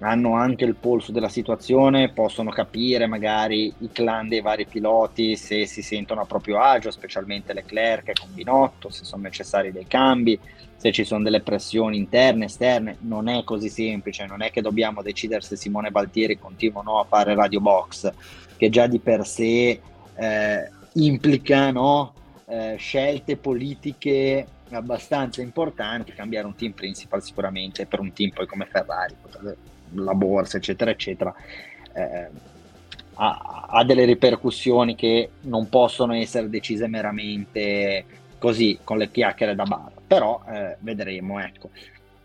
Speaker 1: hanno anche il polso della situazione, possono capire magari i clan dei vari piloti se si sentono a proprio agio, specialmente Leclerc e con Binotto, se sono necessari dei cambi, se ci sono delle pressioni interne, esterne, non è così semplice, non è che dobbiamo decidere se Simone Baltieri continua o no a fare radio box, che già di per sé eh, implica no, eh, scelte politiche abbastanza importanti, cambiare un team principal sicuramente per un team poi come Ferrari la borsa, eccetera, eccetera, eh, ha, ha, delle ripercussioni che non possono essere decise meramente così con le chiacchiere da bar, però eh, vedremo, ecco.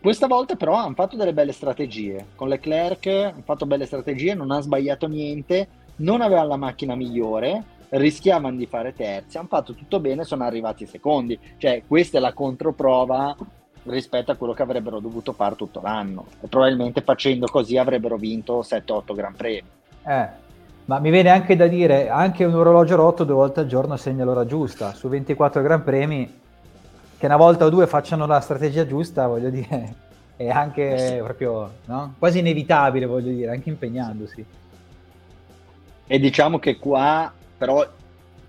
Speaker 1: questa volta però hanno fatto delle belle strategie. Con Leclerc hanno fatto belle strategie, non ha sbagliato niente, non avevano la macchina migliore, rischiavano di fare terzi, hanno fatto tutto bene, sono arrivati secondi. Cioè, questa è la controprova rispetto a quello che avrebbero dovuto fare tutto l'anno. E probabilmente facendo così avrebbero vinto 7-8 Gran Premi.
Speaker 3: Eh, ma mi viene anche da dire, anche un orologio rotto due volte al giorno segna l'ora giusta. Su 24 Gran Premi, che una volta o due facciano la strategia giusta, voglio dire, è anche eh proprio no? quasi inevitabile, voglio dire, anche impegnandosi.
Speaker 1: E diciamo che qua però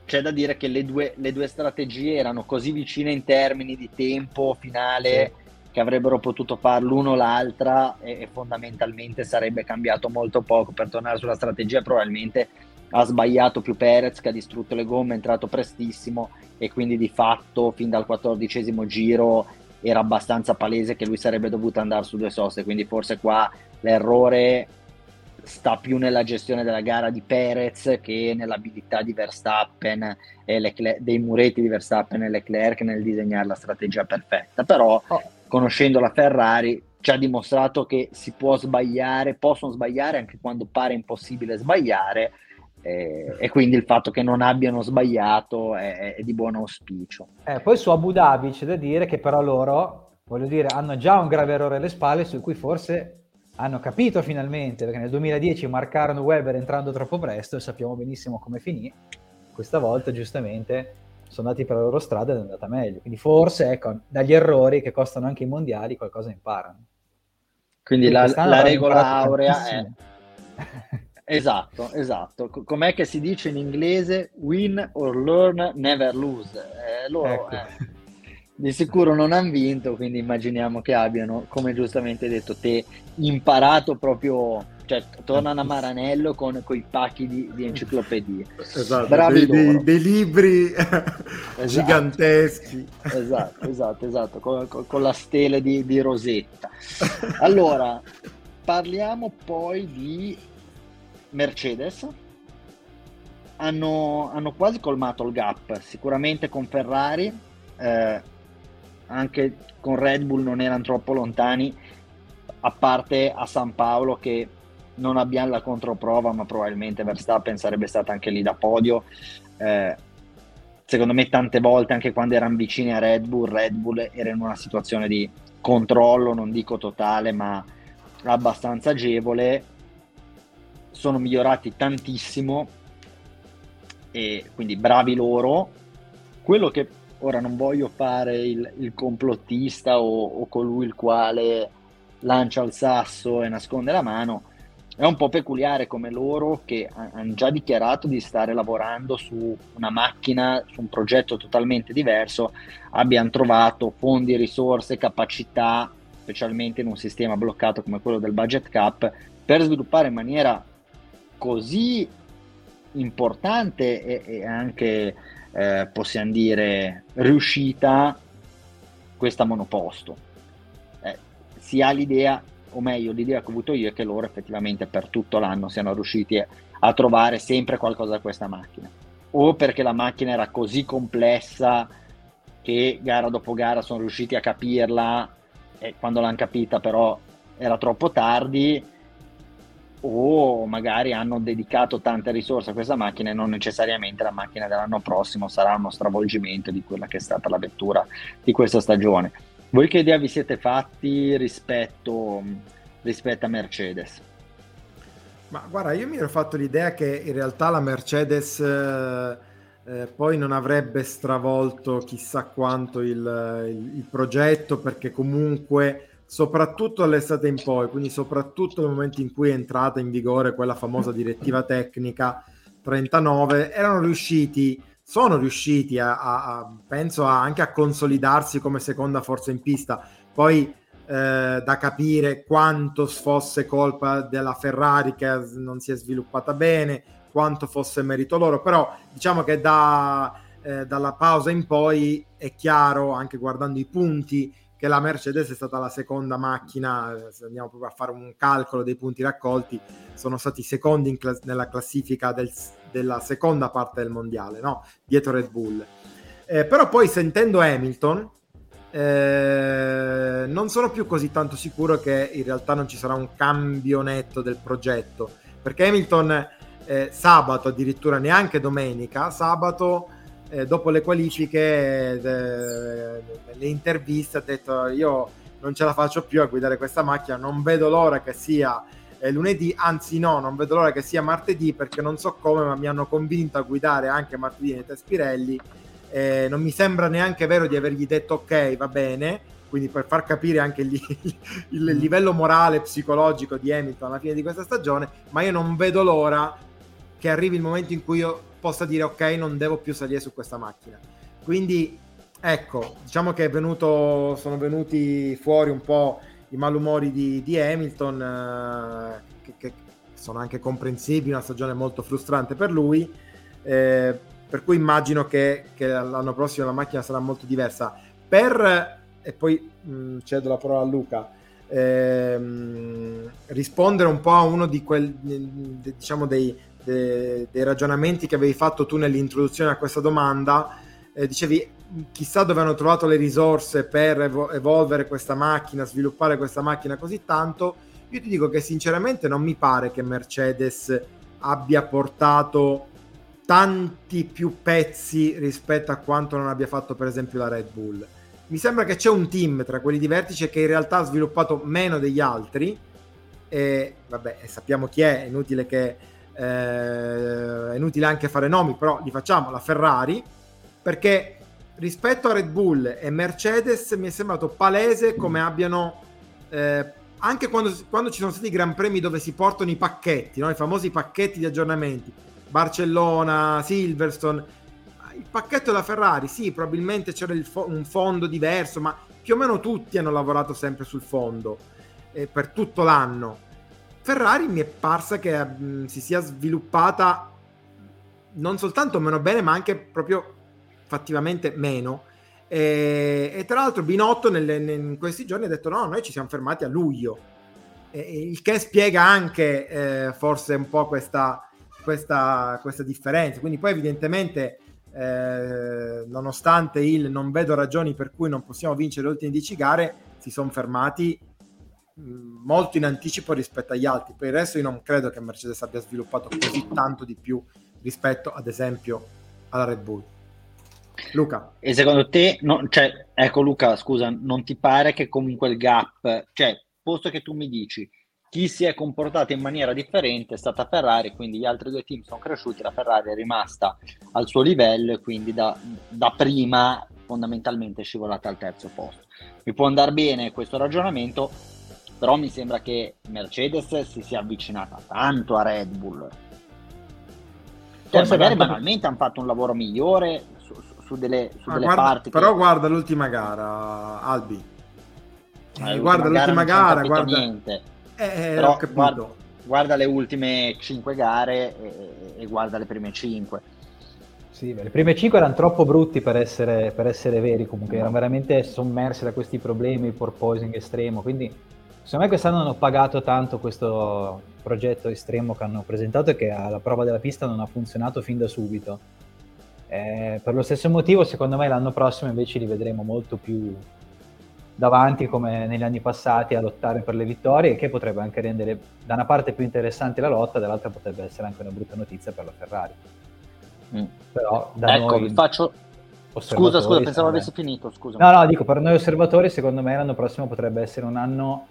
Speaker 1: c'è da dire che le due, le due strategie erano così vicine in termini di tempo finale sì. che avrebbero potuto fare l'uno o l'altra e, e, fondamentalmente sarebbe cambiato molto poco. Per tornare sulla strategia probabilmente ha sbagliato più Perez che ha distrutto le gomme, è entrato prestissimo e quindi di fatto fin dal quattordicesimo giro era abbastanza palese che lui sarebbe dovuto andare su due soste, quindi forse qua l'errore sta più nella gestione della gara di Perez che nell'abilità di Verstappen e Leclerc, dei muretti di Verstappen e Leclerc nel disegnare la strategia perfetta. Però, oh. conoscendo la Ferrari, ci ha dimostrato che si può sbagliare, possono sbagliare anche quando pare impossibile sbagliare. Eh, e quindi il fatto che non abbiano sbagliato è, è di buon auspicio.
Speaker 3: Eh, poi su Abu Dhabi c'è da dire che però loro, voglio dire, hanno già un grave errore alle spalle su cui forse hanno capito finalmente, perché nel 2010 marcarono Weber entrando troppo presto e sappiamo benissimo come finì, questa volta giustamente sono andati per la loro strada ed è andata meglio. Quindi forse ecco, dagli errori che costano anche i mondiali qualcosa imparano.
Speaker 1: Quindi, Quindi la, la regola aurea è... esatto, esatto. Com'è che si dice in inglese? Win or learn, never lose. Eh, loro, ecco. eh di sicuro non hanno vinto, quindi immaginiamo che abbiano, come giustamente detto te, imparato proprio, cioè tornano a Maranello con i pacchi di, di enciclopedie.
Speaker 2: Esatto, Bravi dei, dei, dei libri esatto. giganteschi.
Speaker 1: Esatto, esatto, esatto, con, con la stele di, di Rosetta. Allora, parliamo poi di Mercedes. Hanno, hanno quasi colmato il gap, sicuramente con Ferrari. Eh, anche con Red Bull non erano troppo lontani, a parte a San Paolo che non abbiamo la controprova, ma probabilmente Verstappen sarebbe stato anche lì da podio. Eh, secondo me tante volte, anche quando erano vicini a Red Bull, Red Bull era in una situazione di controllo, non dico totale, ma abbastanza agevole. Sono migliorati tantissimo e quindi bravi loro. Quello che Ora non voglio fare il, il complottista o, o, colui il quale lancia il sasso e nasconde la mano. È un po' peculiare come loro che hanno già dichiarato di stare lavorando su una macchina, su un progetto totalmente diverso, abbiano trovato fondi, risorse, capacità, specialmente in un sistema bloccato come quello del budget cap, per sviluppare in maniera così importante e, e anche eh, possiamo dire, riuscita questa monoposto. Eh, si ha l'idea, o meglio, l'idea che ho avuto io è che loro effettivamente per tutto l'anno siano riusciti a trovare sempre qualcosa da questa macchina. O perché la macchina era così complessa che gara dopo gara sono riusciti a capirla e quando l'hanno capita però era troppo tardi o magari hanno dedicato tante risorse a questa macchina e non necessariamente la macchina dell'anno prossimo sarà uno stravolgimento di quella che è stata la vettura di questa stagione. Voi che idea vi siete fatti rispetto, rispetto a Mercedes?
Speaker 2: Ma guarda, io mi ero fatto l'idea che in realtà la Mercedes eh, eh, poi non avrebbe stravolto chissà quanto il, il, il progetto perché comunque soprattutto dall'estate in poi, quindi soprattutto nel momento in cui è entrata in vigore quella famosa direttiva tecnica 39, erano riusciti, sono riusciti a, a, a penso a, anche a consolidarsi come seconda forza in pista. Poi eh, da capire quanto fosse colpa della Ferrari che non si è sviluppata bene, quanto fosse merito loro, però diciamo che da, eh, dalla pausa in poi è chiaro, anche guardando i punti, che la Mercedes è stata la seconda macchina, se andiamo proprio a fare un calcolo dei punti raccolti, sono stati secondi clas- nella classifica del, della seconda parte del mondiale, no? dietro Red Bull. Eh, però poi sentendo Hamilton, eh, non sono più così tanto sicuro che in realtà non ci sarà un cambio netto del progetto, perché Hamilton eh, sabato addirittura, neanche domenica, sabato eh, dopo le qualifiche, de, le interviste ha detto io non ce la faccio più a guidare questa macchina, non vedo l'ora che sia eh, lunedì, anzi no, non vedo l'ora che sia martedì perché non so come, ma mi hanno convinto a guidare anche martedì nei test Pirelli eh, non mi sembra neanche vero di avergli detto ok, va bene, quindi per far capire anche il, il mm. livello morale psicologico di Hamilton alla fine di questa stagione, ma io non vedo l'ora che arrivi il momento in cui io possa dire ok, non devo più salire su questa macchina. Quindi ecco, diciamo che venuto, sono venuti fuori un po' i malumori di, di Hamilton, eh, che, che, sono anche comprensibili, una stagione molto frustrante per lui. Eh, per cui immagino che, che, l'anno prossimo la macchina sarà molto diversa. Per, e poi mh, mm, cedo la parola a Luca, ehm, rispondere un po' a uno di quel, diciamo dei, dei, dei, ragionamenti che avevi fatto tu nell'introduzione a questa domanda, eh, dicevi chissà dove hanno trovato le risorse per evo- evolvere questa macchina, sviluppare questa macchina così tanto. Io ti dico che sinceramente non mi pare che Mercedes abbia portato tanti più pezzi rispetto a quanto non abbia fatto per esempio la Red Bull. Mi sembra che c'è un team tra quelli di vertice che in realtà ha sviluppato meno degli altri e vabbè sappiamo chi è, è inutile che eh, è inutile anche fare nomi, però li facciamo, la Ferrari, perché rispetto a Red Bull e Mercedes mi è sembrato palese come abbiano eh, anche quando, quando, ci sono stati i gran premi dove si portano i pacchetti, no? i famosi pacchetti di aggiornamenti Barcellona, Silverstone. Il pacchetto della Ferrari, sì, probabilmente c'era fo- un fondo diverso, ma più o meno tutti hanno lavorato sempre sul fondo eh, per tutto l'anno. Ferrari mi è parsa che mh, mm, si sia sviluppata non soltanto meno bene, ma anche proprio fattivamente meno. E, e tra l'altro Binotto nelle, in questi giorni ha detto no, noi ci siamo fermati a luglio, e, il che spiega anche eh, forse un po' questa questa, questa differenza. Quindi poi evidentemente, eh, nonostante il non vedo ragioni per cui non possiamo vincere le ultime 10 gare, si sono fermati molto in anticipo rispetto agli altri. Per il resto io non credo che Mercedes abbia sviluppato così tanto di più rispetto ad esempio alla Red Bull. Luca.
Speaker 1: E secondo te, no, cioè, ecco Luca, scusa, non ti pare che comunque il gap, cioè, posto che tu mi dici chi si è comportato in maniera differente è stata Ferrari, quindi gli altri due team sono cresciuti, la Ferrari è rimasta al suo livello e quindi da, da prima fondamentalmente è scivolata al terzo posto. Mi può andare bene questo ragionamento, però mi sembra che Mercedes si sia avvicinata tanto a Red Bull. Cioè, magari banalmente hanno fatto un lavoro migliore su, su, su delle, su delle
Speaker 2: guarda,
Speaker 1: parti.
Speaker 2: Però che... guarda l'ultima gara, Albi. Eh, guarda l'ultima gara, guarda,
Speaker 1: niente eh, Però guarda, guarda, le ultime 5 gare e, e, guarda le prime 5.
Speaker 3: Sì, le prime 5 erano troppo brutti per essere, per essere veri, comunque erano veramente sommersi da questi problemi, il porpoising estremo, quindi secondo me quest'anno hanno pagato tanto questo progetto estremo che hanno presentato e che alla prova della pista non ha funzionato fin da subito. Eh, per lo stesso motivo, secondo me l'anno prossimo invece li vedremo molto più davanti come negli anni passati a lottare per le vittorie, che potrebbe anche rendere da una parte più interessante la lotta, dall'altra potrebbe essere anche una brutta notizia per la Ferrari.
Speaker 1: Mm. Però da ecco, vi faccio... Scusa, scusa, pensavo avessi finito, scusa.
Speaker 3: No, no, dico, per noi osservatori secondo me l'anno prossimo potrebbe essere un anno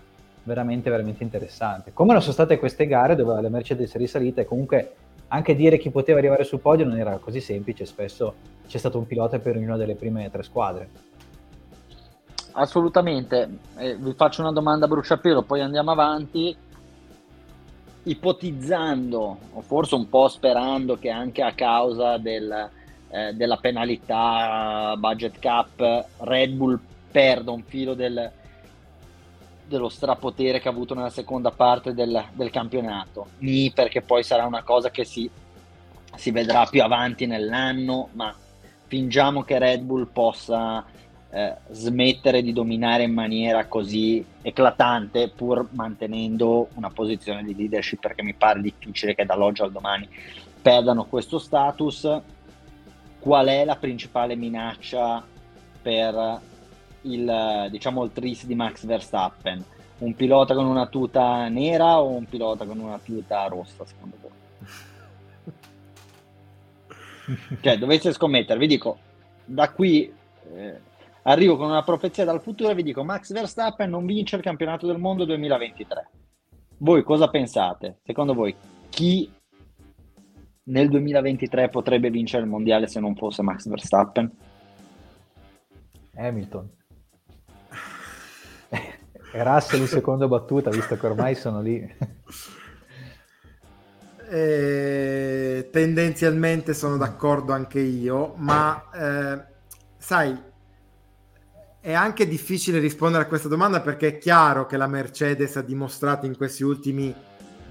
Speaker 3: veramente, veramente interessante. Come non sono state queste gare dove la Mercedes è risalita e comunque anche dire chi poteva arrivare sul podio non era così semplice, spesso c'è stato un pilota per ognuna delle prime tre squadre.
Speaker 1: Assolutamente, eh, vi faccio una domanda bruciapelo, poi andiamo avanti. Ipotizzando, o forse un po' sperando che anche a causa del, eh, della penalità budget cap Red Bull perda un filo del, dello strapotere che ha avuto nella seconda parte del, del campionato, Ni perché poi sarà una cosa che si, si vedrà più avanti nell'anno, ma fingiamo che Red Bull possa eh, smettere di dominare in maniera così eclatante pur mantenendo una posizione di leadership perché mi pare difficile che dall'oggi al domani perdano questo status. Qual è la principale minaccia per il, diciamo, il tris di Max Verstappen? Un pilota con una tuta nera o un pilota con una tuta rossa, secondo voi? cioè, dovesse scommettere, vi dico, da qui eh, arrivo con una profezia dal futuro e vi dico, Max Verstappen non vince il campionato del mondo 2023. Voi cosa pensate? Secondo voi chi nel 2023 potrebbe vincere il mondiale se non fosse Max Verstappen?
Speaker 3: Hamilton. Russell in seconda battuta, visto che ormai sono lì.
Speaker 2: Eh, tendenzialmente sono d'accordo anche io, ma eh, sai, è anche difficile rispondere a questa domanda perché è chiaro che la Mercedes ha dimostrato in questi ultimi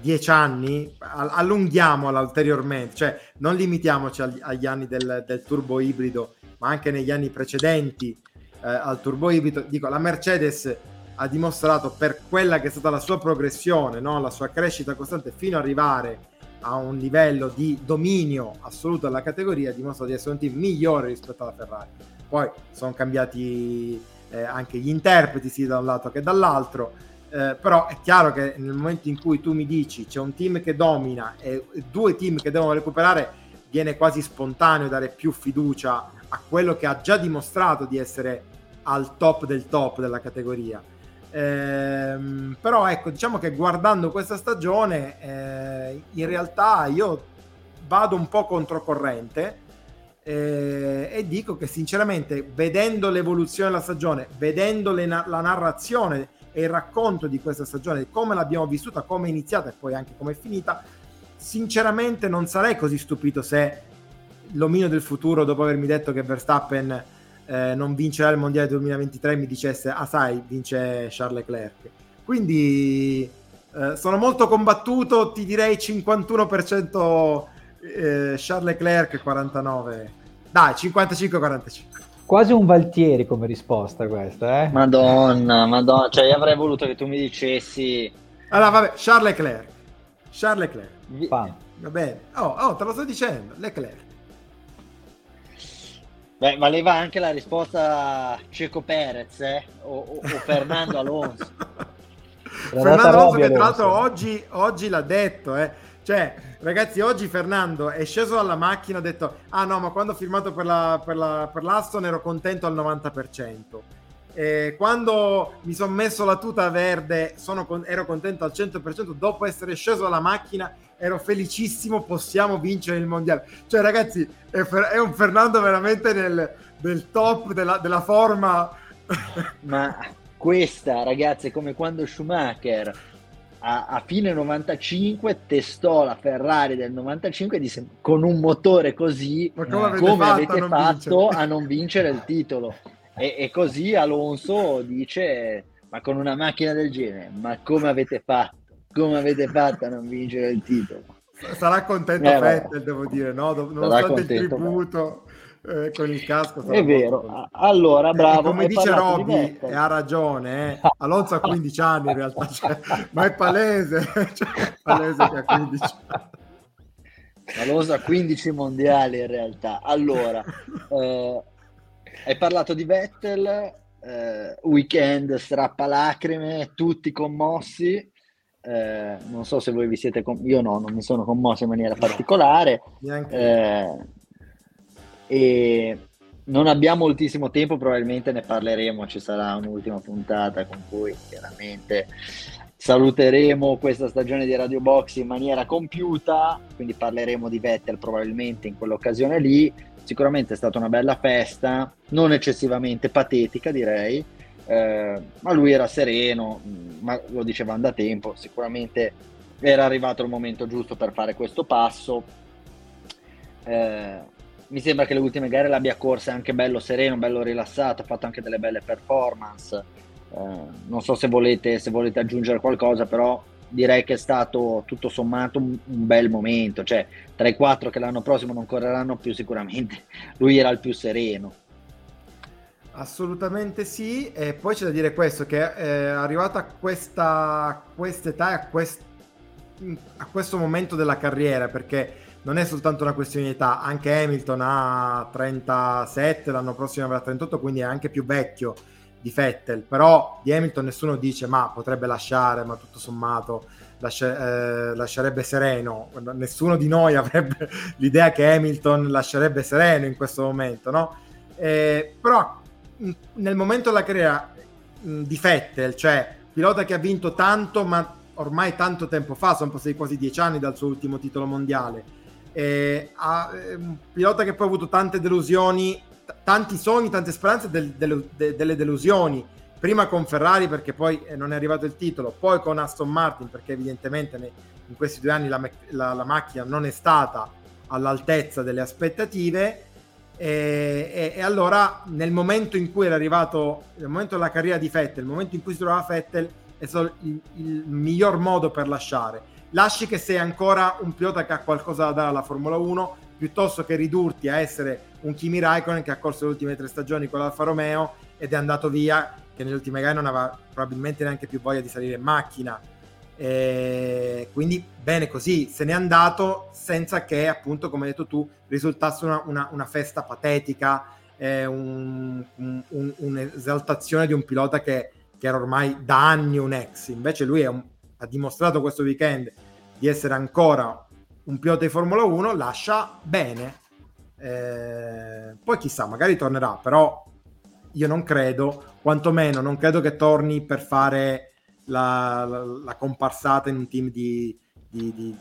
Speaker 2: dieci anni, allunghiamola ulteriormente, cioè non limitiamoci agli, agli anni del, del, turbo ibrido, ma anche negli anni precedenti eh, al turbo ibrido. Dico, la Mercedes ha dimostrato per quella che è stata la sua progressione, no? la sua crescita costante fino ad arrivare a un livello di dominio assoluto della categoria, ha dimostrato di essere un team migliore rispetto alla Ferrari. Poi sono cambiati eh, anche gli interpreti sia da un lato che dall'altro eh, però è chiaro che nel momento in cui tu mi dici c'è un team che domina e due team che devono recuperare, viene quasi spontaneo dare più fiducia a quello che ha già dimostrato di essere al top del top della categoria. Ehm, però ecco, diciamo che guardando questa stagione, eh, in realtà io vado un po' controcorrente eh, e dico che sinceramente, vedendo l'evoluzione della stagione, vedendo na- la narrazione e il racconto di questa stagione, come l'abbiamo vissuta, come è iniziata e poi anche come è finita, sinceramente non sarei così stupito se l'omino del futuro, dopo avermi detto che Verstappen eh, non vincerà il mondiale 2023, mi dicesse, ah sai, vince Charles Leclerc. Quindi eh, sono molto combattuto, ti direi 51% eh, Charles Leclerc, 49%. Dai, 55-45.
Speaker 3: Quasi un Valtieri come risposta questa, eh?
Speaker 1: Madonna, madonna, cioè io avrei voluto che tu mi dicessi...
Speaker 2: Allora, vabbè, Charles Leclerc. Charles Leclerc. Va bene. Oh, oh, te lo sto dicendo, Leclerc.
Speaker 1: Beh, valeva anche la risposta Ceco Perez, eh? O, o, o Fernando Alonso.
Speaker 2: Fernando Alonso che tra l'altro oggi, oggi l'ha detto, eh? Cioè, ragazzi, oggi Fernando è sceso dalla macchina e ha detto: Ah no, ma quando ho firmato per, la, per, la, per l'Aston ero contento al 90%. E quando mi sono messo la tuta verde con, ero contento al 100%. Dopo essere sceso dalla macchina ero felicissimo. Possiamo vincere il mondiale. Cioè, ragazzi, è, è un Fernando veramente nel, nel top della, della forma.
Speaker 1: Ma questa, ragazzi, è come quando Schumacher a, a, fine 95 testò la Ferrari del 95 e disse con un motore così come, avete, come fatto, avete a fatto a non vincere il titolo e, e, così Alonso dice ma con una macchina del genere ma come avete fatto come avete fatto a non vincere il titolo
Speaker 2: sarà contento eh, Vettel devo dire no? nonostante il tributo eh, con il casco.
Speaker 1: È vero, allora bravo.
Speaker 2: E come dice Robby, e ha ragione, eh? Alonso ha 15 anni in realtà, cioè, ma è palese, cioè, è palese che ha 15 anni.
Speaker 1: Alonso ha 15 mondiali in realtà. Allora, eh, hai parlato di Vettel, eh, weekend strappalacrime, tutti commossi. Eh, non so se voi vi siete, com- io no, non mi sono commosso in maniera particolare. Eh, e non abbiamo moltissimo tempo, probabilmente ne parleremo, ci sarà un'ultima puntata con cui chiaramente saluteremo questa stagione di Radio Box in maniera compiuta, quindi parleremo di Vettel probabilmente in quell'occasione lì. Sicuramente è stata una bella festa, non eccessivamente patetica direi, eh, ma lui era sereno, ma lo dicevamo da tempo, sicuramente era arrivato il momento giusto per fare questo passo. Eh, mi sembra che le ultime gare l'abbia corsa anche bello sereno, bello rilassato, ha fatto anche delle belle performance. Eh, non so se volete, se volete, aggiungere qualcosa, però direi che è stato tutto sommato un, un, bel momento. Cioè, tra i quattro che l'anno prossimo non correranno più, sicuramente lui era il più sereno.
Speaker 2: Assolutamente sì, e poi c'è da dire questo, che è arrivata a questa età, a, quest, a questo momento della carriera, perché non è soltanto una questione di età, anche Hamilton ha 37, l'anno prossimo avrà 38, quindi è anche più vecchio di Vettel, però di Hamilton nessuno dice ma potrebbe lasciare, ma tutto sommato lascia, eh, lascerebbe sereno. Nessuno di noi avrebbe l'idea che Hamilton lascerebbe sereno in questo momento, no? Eh, però nel momento della carriera di Vettel, cioè pilota che ha vinto tanto, ma ormai tanto tempo fa, sono passati quasi dieci anni dal suo ultimo titolo mondiale, eh, ha, un pilota che poi ha avuto tante delusioni, tanti sogni, tante speranze del, del, de, delle delusioni, prima con Ferrari perché poi eh, non è arrivato il titolo, poi con Aston Martin perché evidentemente ne, in questi due anni la, la, la, macchina non è stata all'altezza delle aspettative. E, e, e, allora nel momento in cui era arrivato, nel momento della carriera di Vettel, il momento in cui si trovava Vettel è stato il, il miglior modo per lasciare. Lasci che sei ancora un pilota che ha qualcosa da dare alla Formula 1 piuttosto che ridurti a essere un Kimi Raikkonen che ha corso le ultime tre stagioni con l'Alfa Romeo ed è andato via che nelle ultime gare non aveva probabilmente neanche più voglia di salire in macchina. E quindi bene così, se n'è andato senza che appunto, come hai detto tu, risultasse una, una, una festa patetica, eh, un, un, un'esaltazione di un pilota che, che, era ormai da anni un ex. Invece lui un, ha dimostrato questo weekend di essere ancora un pilota di Formula 1, lascia bene. Eh, poi chissà, magari tornerà, però io non credo, quantomeno non credo che torni per fare la, la, la comparsata in un team di, di, di,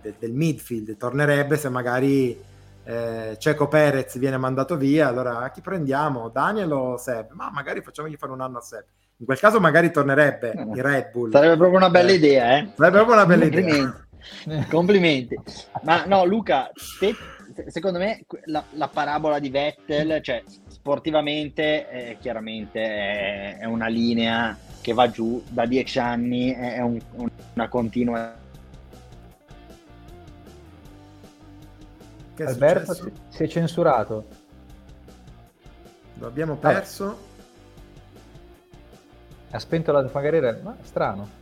Speaker 2: de, del midfield, tornerebbe se magari eh, Ceco Perez viene mandato via, allora chi prendiamo? Daniel o Seb? Ma magari facciamogli fare un anno a Seb. In quel caso magari tornerebbe eh, il Red Bull.
Speaker 1: Sarebbe proprio una bella eh, idea, eh?
Speaker 2: Sarebbe proprio una bella
Speaker 1: idea. Complimenti. Ma no, Luca, te, secondo me la, la, parabola di Vettel, cioè sportivamente eh, chiaramente è, è, una linea che va giù da dieci anni, è un, una continua...
Speaker 3: Che Alberto si, si è censurato.
Speaker 2: Lo abbiamo perso.
Speaker 3: Ha spento la carriera, ma strano.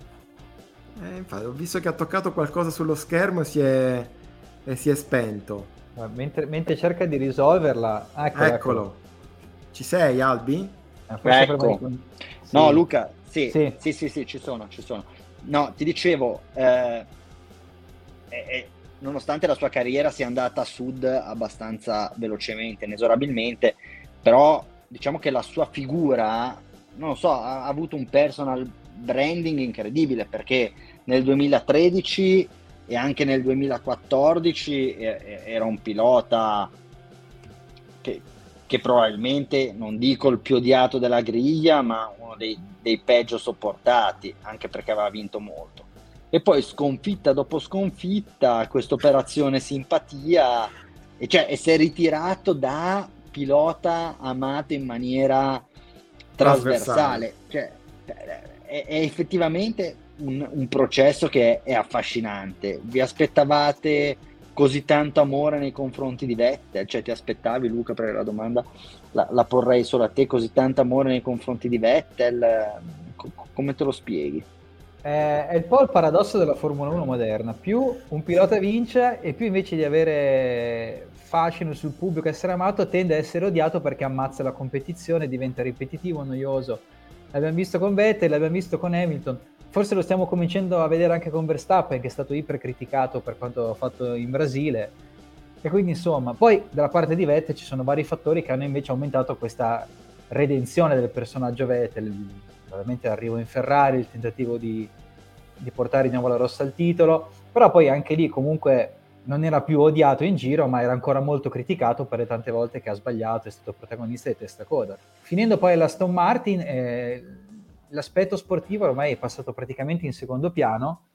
Speaker 2: Eh, infatti, ho visto che ha toccato qualcosa sullo schermo e si è, e si è spento.
Speaker 3: Mentre, mentre, cerca di risolverla,
Speaker 2: eccolo, eccolo. Ci sei, Albi?
Speaker 1: Eh, ecco. Sì. No, Luca, sì, sì, sì, sì, sì, ci sono, ci sono. No, ti dicevo, eh, eh, nonostante la sua carriera sia andata a sud abbastanza velocemente, inesorabilmente, però diciamo che la sua figura, non lo so, ha, ha avuto un personal branding incredibile perché nel 2013 e anche nel 2014 era un pilota che, che, probabilmente, non dico il più odiato della griglia, ma uno dei, dei peggio sopportati, anche perché aveva vinto molto. E poi sconfitta dopo sconfitta, questa operazione simpatia, e, cioè, e si è ritirato da pilota amato in maniera trasversale. Cioè, è, è effettivamente un, un processo che è, è, affascinante. Vi aspettavate così tanto amore nei confronti di Vettel? Cioè ti aspettavi Luca per la domanda? La, la porrei solo a te, così tanto amore nei confronti di Vettel? C- come te lo spieghi?
Speaker 3: Eh, è un po' il paradosso della Formula 1 moderna. Più un pilota vince e più invece di avere fascino sul pubblico, essere amato, tende a essere odiato perché ammazza la competizione, diventa ripetitivo, noioso. L'abbiamo visto con Vettel, l'abbiamo visto con Hamilton forse lo stiamo cominciando a vedere anche con Verstappen che è stato ipercriticato per quanto ha fatto in Brasile. E quindi insomma poi dalla parte di Vettel ci sono vari fattori che hanno invece aumentato questa redenzione del personaggio Vettel. Ovviamente l'arrivo in Ferrari il tentativo di, di portare di nuovo la rossa al titolo. Però poi anche lì comunque non era più odiato in giro, ma era ancora molto criticato per le tante volte che ha sbagliato, è stato protagonista di testa coda. Finendo poi l'Aston Martin, eh, l'aspetto sportivo ormai è passato praticamente in secondo piano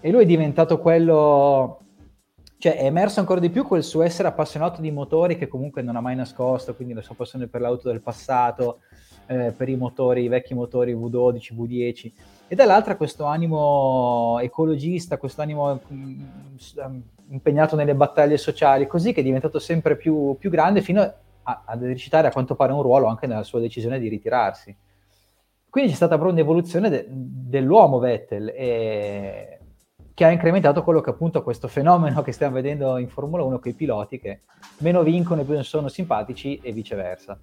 Speaker 3: e lui è diventato quello, cioè è emerso ancora di più quel suo essere appassionato di motori che comunque non ha mai nascosto, quindi la sua passione per l'auto del passato, eh, per i motori, i vecchi motori V12, V10 e dall'altra questo animo ecologista, questo animo mm, impegnato nelle battaglie sociali, così che è diventato sempre più, più grande fino a, a recitare a quanto pare un ruolo anche nella sua decisione di ritirarsi. Quindi c'è stata proprio un'evoluzione de- dell'uomo Vettel e... che ha incrementato quello che appunto questo fenomeno che stiamo vedendo in Formula 1 con i piloti che meno vincono e più sono simpatici e viceversa.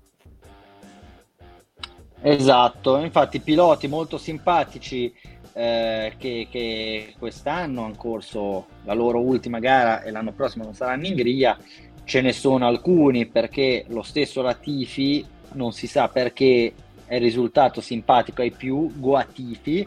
Speaker 1: Esatto, infatti piloti molto simpatici eh, che, che, quest'anno hanno corso la loro ultima gara e l'anno prossimo non saranno in griglia, ce ne sono alcuni perché lo stesso Latifi non si sa perché è risultato simpatico ai più, Goatifi,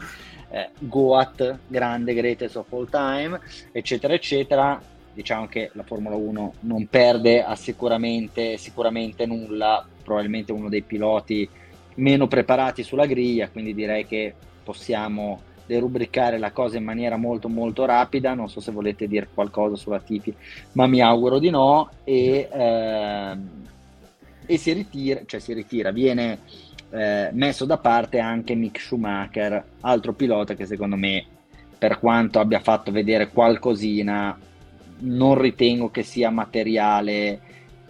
Speaker 1: eh, Goat, grande greatest of all time, eccetera, eccetera. Diciamo che la Formula 1 non perde sicuramente, sicuramente nulla, probabilmente uno dei piloti meno preparati sulla griglia, quindi direi che possiamo derubricare la cosa in maniera molto molto rapida, non so se volete dire qualcosa sulla Tifi, ma mi auguro di no, e, eh, e si ritira, cioè si ritira, viene eh, messo da parte anche Mick Schumacher, altro pilota che secondo me, per quanto abbia fatto vedere qualcosina, non ritengo che sia materiale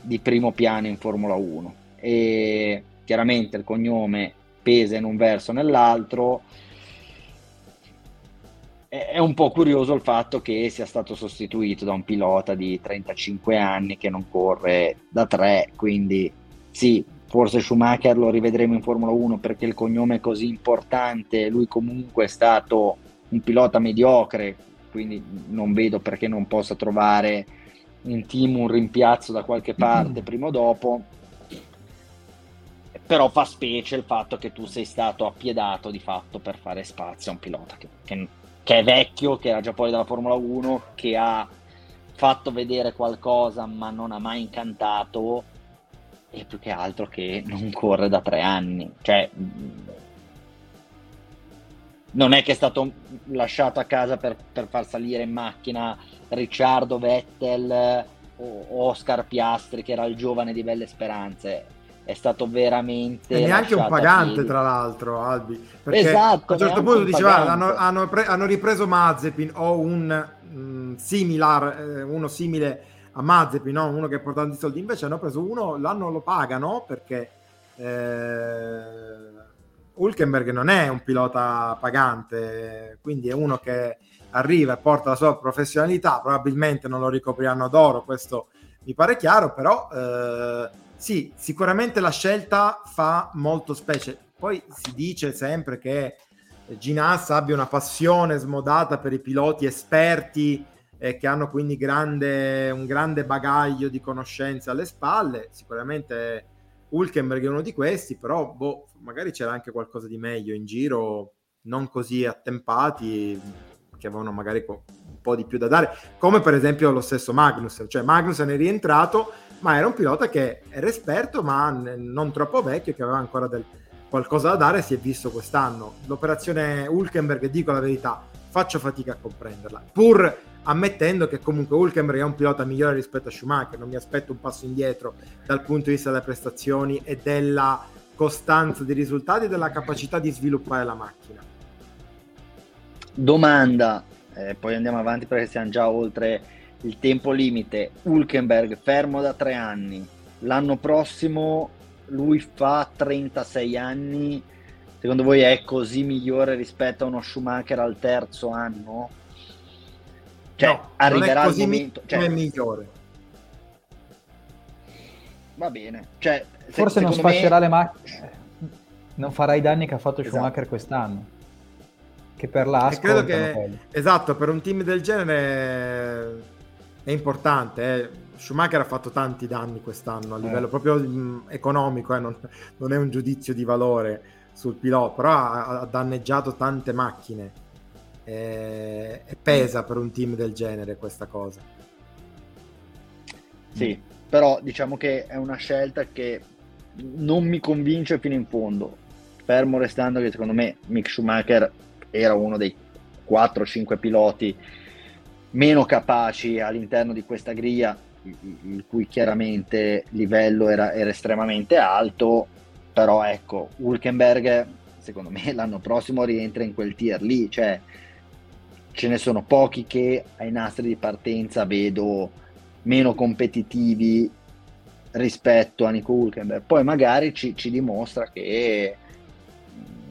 Speaker 1: di primo piano in Formula 1. E chiaramente il cognome pesa in un verso o nell'altro. È un po' curioso il fatto che sia stato sostituito da un pilota di 35 anni che non corre da 3, quindi sì, forse Schumacher lo rivedremo in Formula 1 perché il cognome è così importante, lui comunque è stato un pilota mediocre, quindi non vedo perché non possa trovare un team, un rimpiazzo da qualche parte mm. prima o dopo però fa specie il fatto che tu sei stato appiedato di fatto per fare spazio a un pilota che, che, che è vecchio, che era già fuori dalla Formula 1, che ha fatto vedere qualcosa ma non ha mai incantato e più che altro che non corre da tre anni. Cioè, non è che è stato lasciato a casa per, per far salire in macchina Ricciardo Vettel o Oscar Piastri, che era il giovane di Belle Speranze. È stato veramente
Speaker 2: e neanche un pagante tra l'altro Albi perché esatto, a un certo punto diceva hanno, hanno, pre- hanno, ripreso Mazepin o un mh, mm, similar eh, uno simile a Mazepin no? uno che porta tanti soldi invece hanno preso uno l'anno lo pagano perché eh, Hulkenberg non è un pilota pagante quindi è uno che arriva e porta la sua professionalità probabilmente non lo ricopriranno d'oro questo mi pare chiaro però eh, sì, sicuramente la scelta fa molto specie. Poi si dice sempre che Ginas abbia una passione smodata per i piloti esperti e che hanno quindi grande, un grande bagaglio di conoscenze alle spalle. Sicuramente Hulkenberg è uno di questi, però boh, magari c'era anche qualcosa di meglio in giro, non così attempati, che avevano magari un po' di più da dare, come per esempio lo stesso Magnus. Cioè Magnus è rientrato ma era un pilota che era esperto, ma non troppo vecchio, che aveva ancora del, qualcosa da dare, si è visto quest'anno. L'operazione Hulkenberg, dico la verità, faccio fatica a comprenderla, pur ammettendo che comunque Hulkenberg è un pilota migliore rispetto a Schumacher, non mi aspetto un passo indietro dal punto di vista delle prestazioni e della costanza di risultati e della capacità di sviluppare la macchina.
Speaker 1: Domanda, eh, poi andiamo avanti perché siamo già oltre il tempo limite, Hulkenberg fermo da tre anni, l'anno prossimo lui fa 36 anni, secondo voi è così migliore rispetto a uno Schumacher al terzo anno?
Speaker 2: Cioè, no, arriverà il momento... Cioè, è migliore.
Speaker 1: Va bene. Cioè,
Speaker 3: Forse non sfascerà me... le macchine, non farà i danni che ha fatto esatto. Schumacher quest'anno. Che per l'Asco...
Speaker 2: credo che, esatto, per un team del genere è importante. Eh. Schumacher ha fatto tanti danni quest'anno a livello eh. proprio mh, mm, economico, eh. non, non, è un giudizio di valore sul pilota, però ha, ha danneggiato tante macchine e, e pesa per un team del genere questa cosa.
Speaker 1: Sì, però diciamo che è una scelta che non mi convince fino in fondo, fermo restando che secondo me Mick Schumacher era uno dei 4-5 piloti meno capaci all'interno di questa griglia, il cui chiaramente livello era, era estremamente alto, però ecco, Hulkenberg secondo me l'anno prossimo rientra in quel tier lì, cioè ce ne sono pochi che ai nastri di partenza vedo meno competitivi rispetto a Nico Hulkenberg. Poi magari ci, ci, dimostra che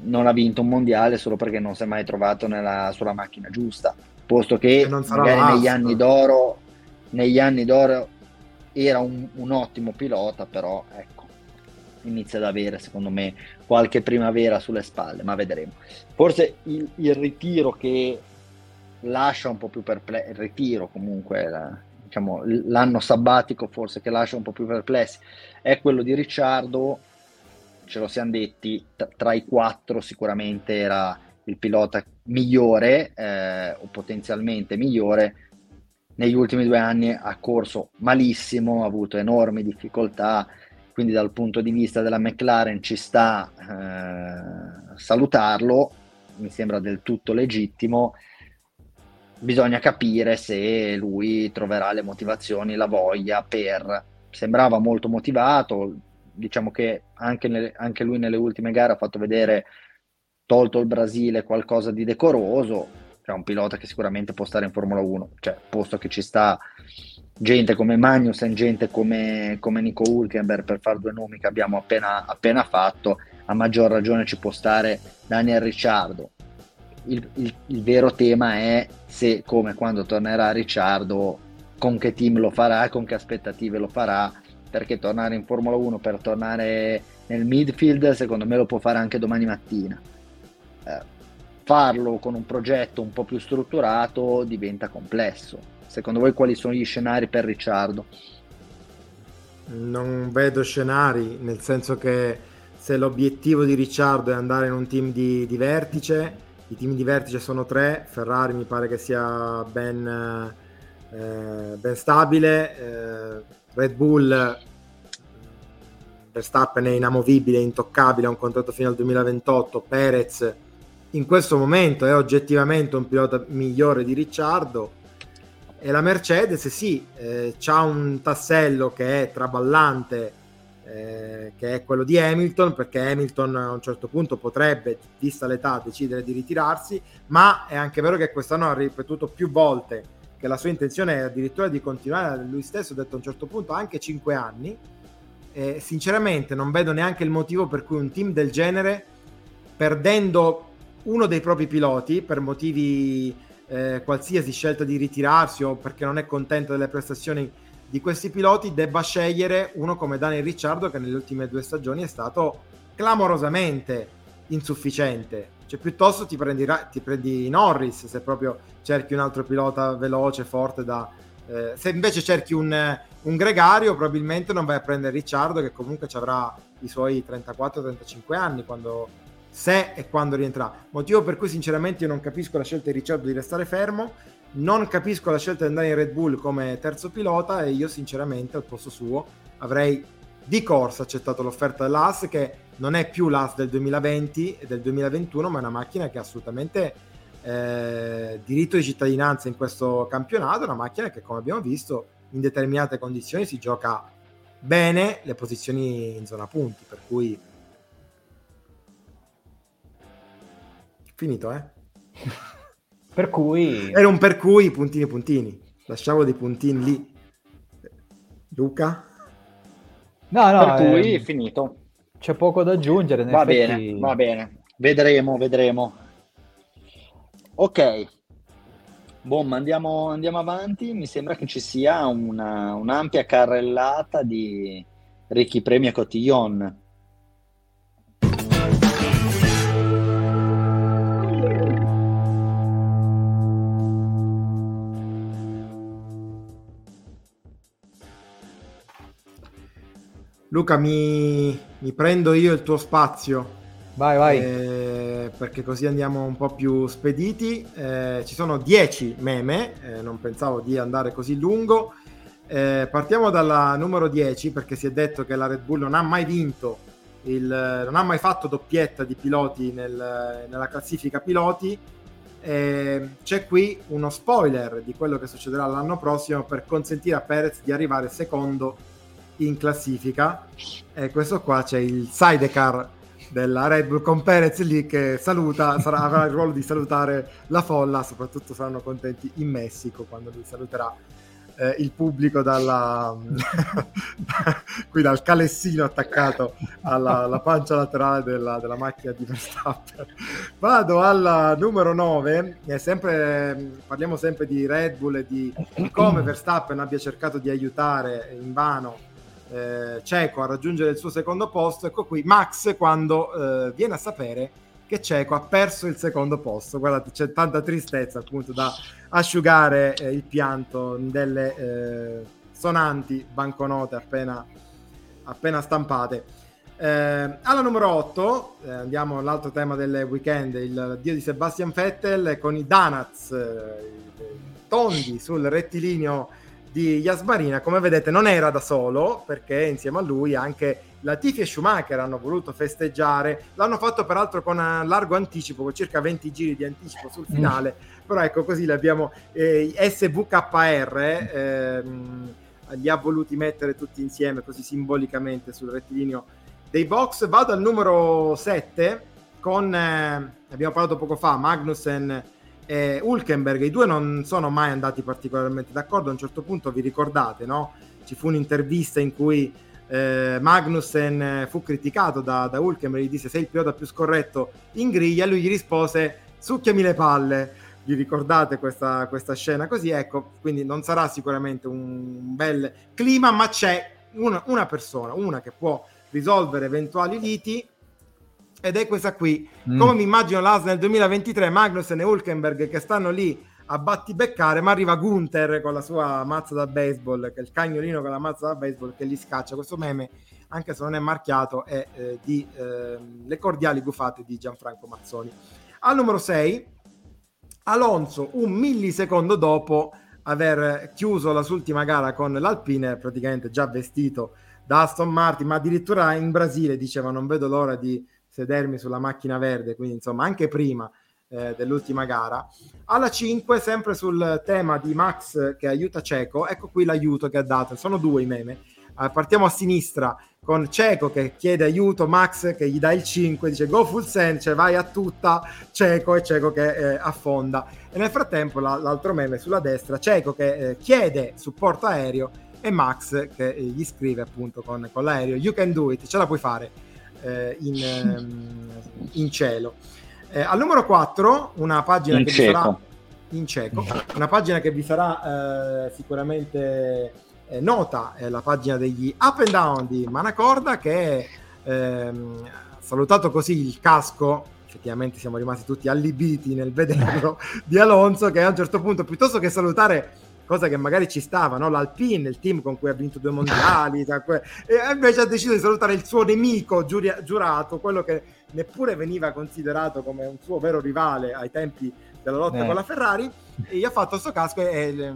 Speaker 1: non ha vinto un mondiale solo perché non si è mai trovato nella, sulla macchina giusta posto che magari negli anni d'oro negli anni d'oro era un, un, ottimo pilota però ecco inizia ad avere secondo me qualche primavera sulle spalle, ma vedremo. Forse il, il ritiro che lascia un po' più perplesso, il ritiro comunque, la, diciamo, l'anno sabbatico forse che lascia un po' più perplessi, è quello di Ricciardo, ce lo siamo detti, t- tra i quattro sicuramente era il pilota migliore eh, o potenzialmente migliore, negli ultimi due anni ha corso malissimo, ha avuto enormi difficoltà, quindi dal punto di vista della McLaren ci sta eh, salutarlo, mi sembra del tutto legittimo. Bisogna capire se lui troverà le motivazioni, la voglia per... Sembrava molto motivato, diciamo che anche, nelle, anche lui nelle ultime gare ha fatto vedere, tolto il Brasile, qualcosa di decoroso, cioè un pilota che sicuramente può stare in Formula 1, cioè posto che ci sta gente come Magnussen, gente come, come Nico Hulkenberg, per fare due nomi che abbiamo appena, appena fatto, a maggior ragione ci può stare Daniel Ricciardo. Il, il, il, vero tema è se, come quando tornerà Ricciardo, con che team lo farà, con che aspettative lo farà, perché tornare in Formula 1 per tornare nel midfield, secondo me lo può fare anche domani mattina. Eh, farlo con un progetto un po' più strutturato diventa complesso Secondo voi quali sono gli scenari per Ricciardo?
Speaker 2: Non vedo scenari, nel senso che se l'obiettivo di Ricciardo è andare in un team di, di vertice, i team di vertice sono tre, Ferrari mi pare che sia ben, eh, ben stabile, eh, Red Bull Verstappen è inamovibile, intoccabile, ha un contratto fino al 2028, Perez in questo momento è oggettivamente un pilota migliore di Ricciardo, e la Mercedes sì, eh, ha un tassello che è traballante, eh, che è quello di Hamilton, perché Hamilton a un certo punto potrebbe, vista l'età, decidere di ritirarsi, ma è anche vero che quest'anno ha ripetuto più volte che la sua intenzione è addirittura di continuare, lui stesso ha detto a un certo punto anche 5 anni. E sinceramente non vedo neanche il motivo per cui un team del genere, perdendo uno dei propri piloti per motivi eh, qualsiasi scelta di ritirarsi o perché non è contento delle prestazioni di questi piloti, debba scegliere uno come Daniel Ricciardo che nelle ultime due stagioni è stato clamorosamente insufficiente. Cioè, piuttosto ti prendi, ti prendi Norris se proprio cerchi un altro pilota veloce, forte da... Eh, se invece cerchi un, un, gregario, probabilmente non vai a prendere Ricciardo, che comunque ci avrà i suoi 34-35 anni quando se e quando rientrerà. Motivo per cui sinceramente io non capisco la scelta di Ricciardo di restare fermo, non capisco la scelta di andare in Red Bull come terzo pilota e io sinceramente al posto suo avrei di corsa accettato l'offerta dell'AS che non è più l'AS del 2020 e del 2021 ma è una macchina che ha assolutamente eh, diritto di cittadinanza in questo campionato, una macchina che come abbiamo visto in determinate condizioni si gioca bene le posizioni in zona punti, per cui Finito, eh?
Speaker 3: per cui...
Speaker 2: Era un per cui, puntini puntini. Lasciamo dei puntini lì. Luca?
Speaker 1: No, no. Per cui è finito.
Speaker 3: C'è poco da aggiungere.
Speaker 1: Va effetti... bene, va bene. Vedremo, vedremo. Ok. Boom, andiamo, andiamo avanti. Mi sembra che ci sia una, un'ampia carrellata di ricchi premi a Cotillon.
Speaker 2: Luca, mi, mi, prendo io il tuo spazio.
Speaker 3: Vai, vai.
Speaker 2: Eh, perché così andiamo un po' più spediti. Eh, ci sono 10 meme, eh, non pensavo di andare così lungo. Eh, partiamo dalla numero 10 perché si è detto che la Red Bull non ha mai vinto, il, non ha mai fatto doppietta di piloti nel, nella classifica piloti. Eh, c'è qui uno spoiler di quello che succederà l'anno prossimo per consentire a Perez di arrivare secondo in classifica e questo qua c'è il sidecar della Red Bull con Perez lì che saluta, sarà, avrà il ruolo di salutare la folla, soprattutto saranno contenti in Messico quando lui saluterà eh, il pubblico dalla, qui dal calessino attaccato alla, alla pancia laterale della, della, macchina di Verstappen. Vado alla numero 9, sempre, parliamo sempre di Red Bull e di come Verstappen abbia cercato di aiutare in vano eh, Ceco a raggiungere il suo secondo posto. Ecco qui Max quando eh, viene a sapere che Ceco ha perso il secondo posto. Guardate, c'è tanta tristezza appunto da asciugare eh, il pianto delle eh, sonanti banconote appena, appena stampate. Eh, alla numero 8 eh, andiamo all'altro tema del weekend, il dio di Sebastian Vettel con i eh, tondi sul rettilineo di Yasmarina. Come vedete non era da solo perché insieme a lui anche Latifi e Schumacher hanno voluto festeggiare. L'hanno fatto peraltro con un largo anticipo, con circa 20 giri di anticipo sul finale. Mm. Però ecco così li abbiamo eh, SVKR. Ehm, li ha voluti mettere tutti insieme così simbolicamente sul rettilineo dei box. Vado al numero 7 con, eh, abbiamo parlato poco fa, Magnussen e Hulkenberg. I due non sono mai andati particolarmente d'accordo. A un certo punto vi ricordate, no? Ci fu un'intervista in cui eh, Magnussen fu criticato da, da Hulkenberg, gli disse sei il pilota più scorretto in griglia, lui gli rispose succhiami le palle. Vi ricordate questa, questa scena così? Ecco, quindi non sarà sicuramente un bel clima, ma c'è una, una persona, una che può risolvere eventuali liti ed è questa qui. Mm. Come mi immagino l'AS nel 2023, Magnussen e Hulkenberg che stanno lì a battibeccare, ma arriva Gunther con la sua mazza da baseball, che è il cagnolino con la mazza da baseball che li scaccia. Questo meme, anche se non è marchiato, è eh, di eh, Le cordiali gufate di Gianfranco Mazzoni. Al numero 6, Alonso, un millisecondo dopo aver chiuso la sua ultima gara con l'Alpine, praticamente già vestito da Aston Martin, ma addirittura in Brasile diceva non vedo l'ora di sedermi sulla macchina verde, quindi insomma anche prima eh, dell'ultima gara. Alla 5, sempre sul tema di Max che aiuta Ceco, ecco qui l'aiuto che ha dato, sono due i meme. Eh, partiamo a sinistra con Ceco che chiede aiuto, Max che gli dà il 5, dice go full send, cioè vai a tutta, Ceco e Ceco che eh, affonda. E nel frattempo la, l'altro meme sulla destra, Ceco che eh, chiede supporto aereo e Max che gli scrive appunto con, con l'aereo you can do it, ce la puoi fare eh, in, ehm, in, cielo. Eh, al numero 4 una pagina in che cieco. vi sarà in cieco, una pagina che vi sarà eh, sicuramente eh, nota, è la pagina degli up and down di Manacorda che ehm, salutato così il casco effettivamente siamo rimasti tutti allibiti nel vederlo di Alonso che a un certo punto piuttosto che salutare cosa che magari ci stava, no? l'Alpine, il team con cui ha vinto due mondiali, e invece ha deciso di salutare il suo nemico giuri- giurato, quello che neppure veniva considerato come un suo vero rivale ai tempi della lotta eh. con la Ferrari, e gli ha fatto questo casco e, e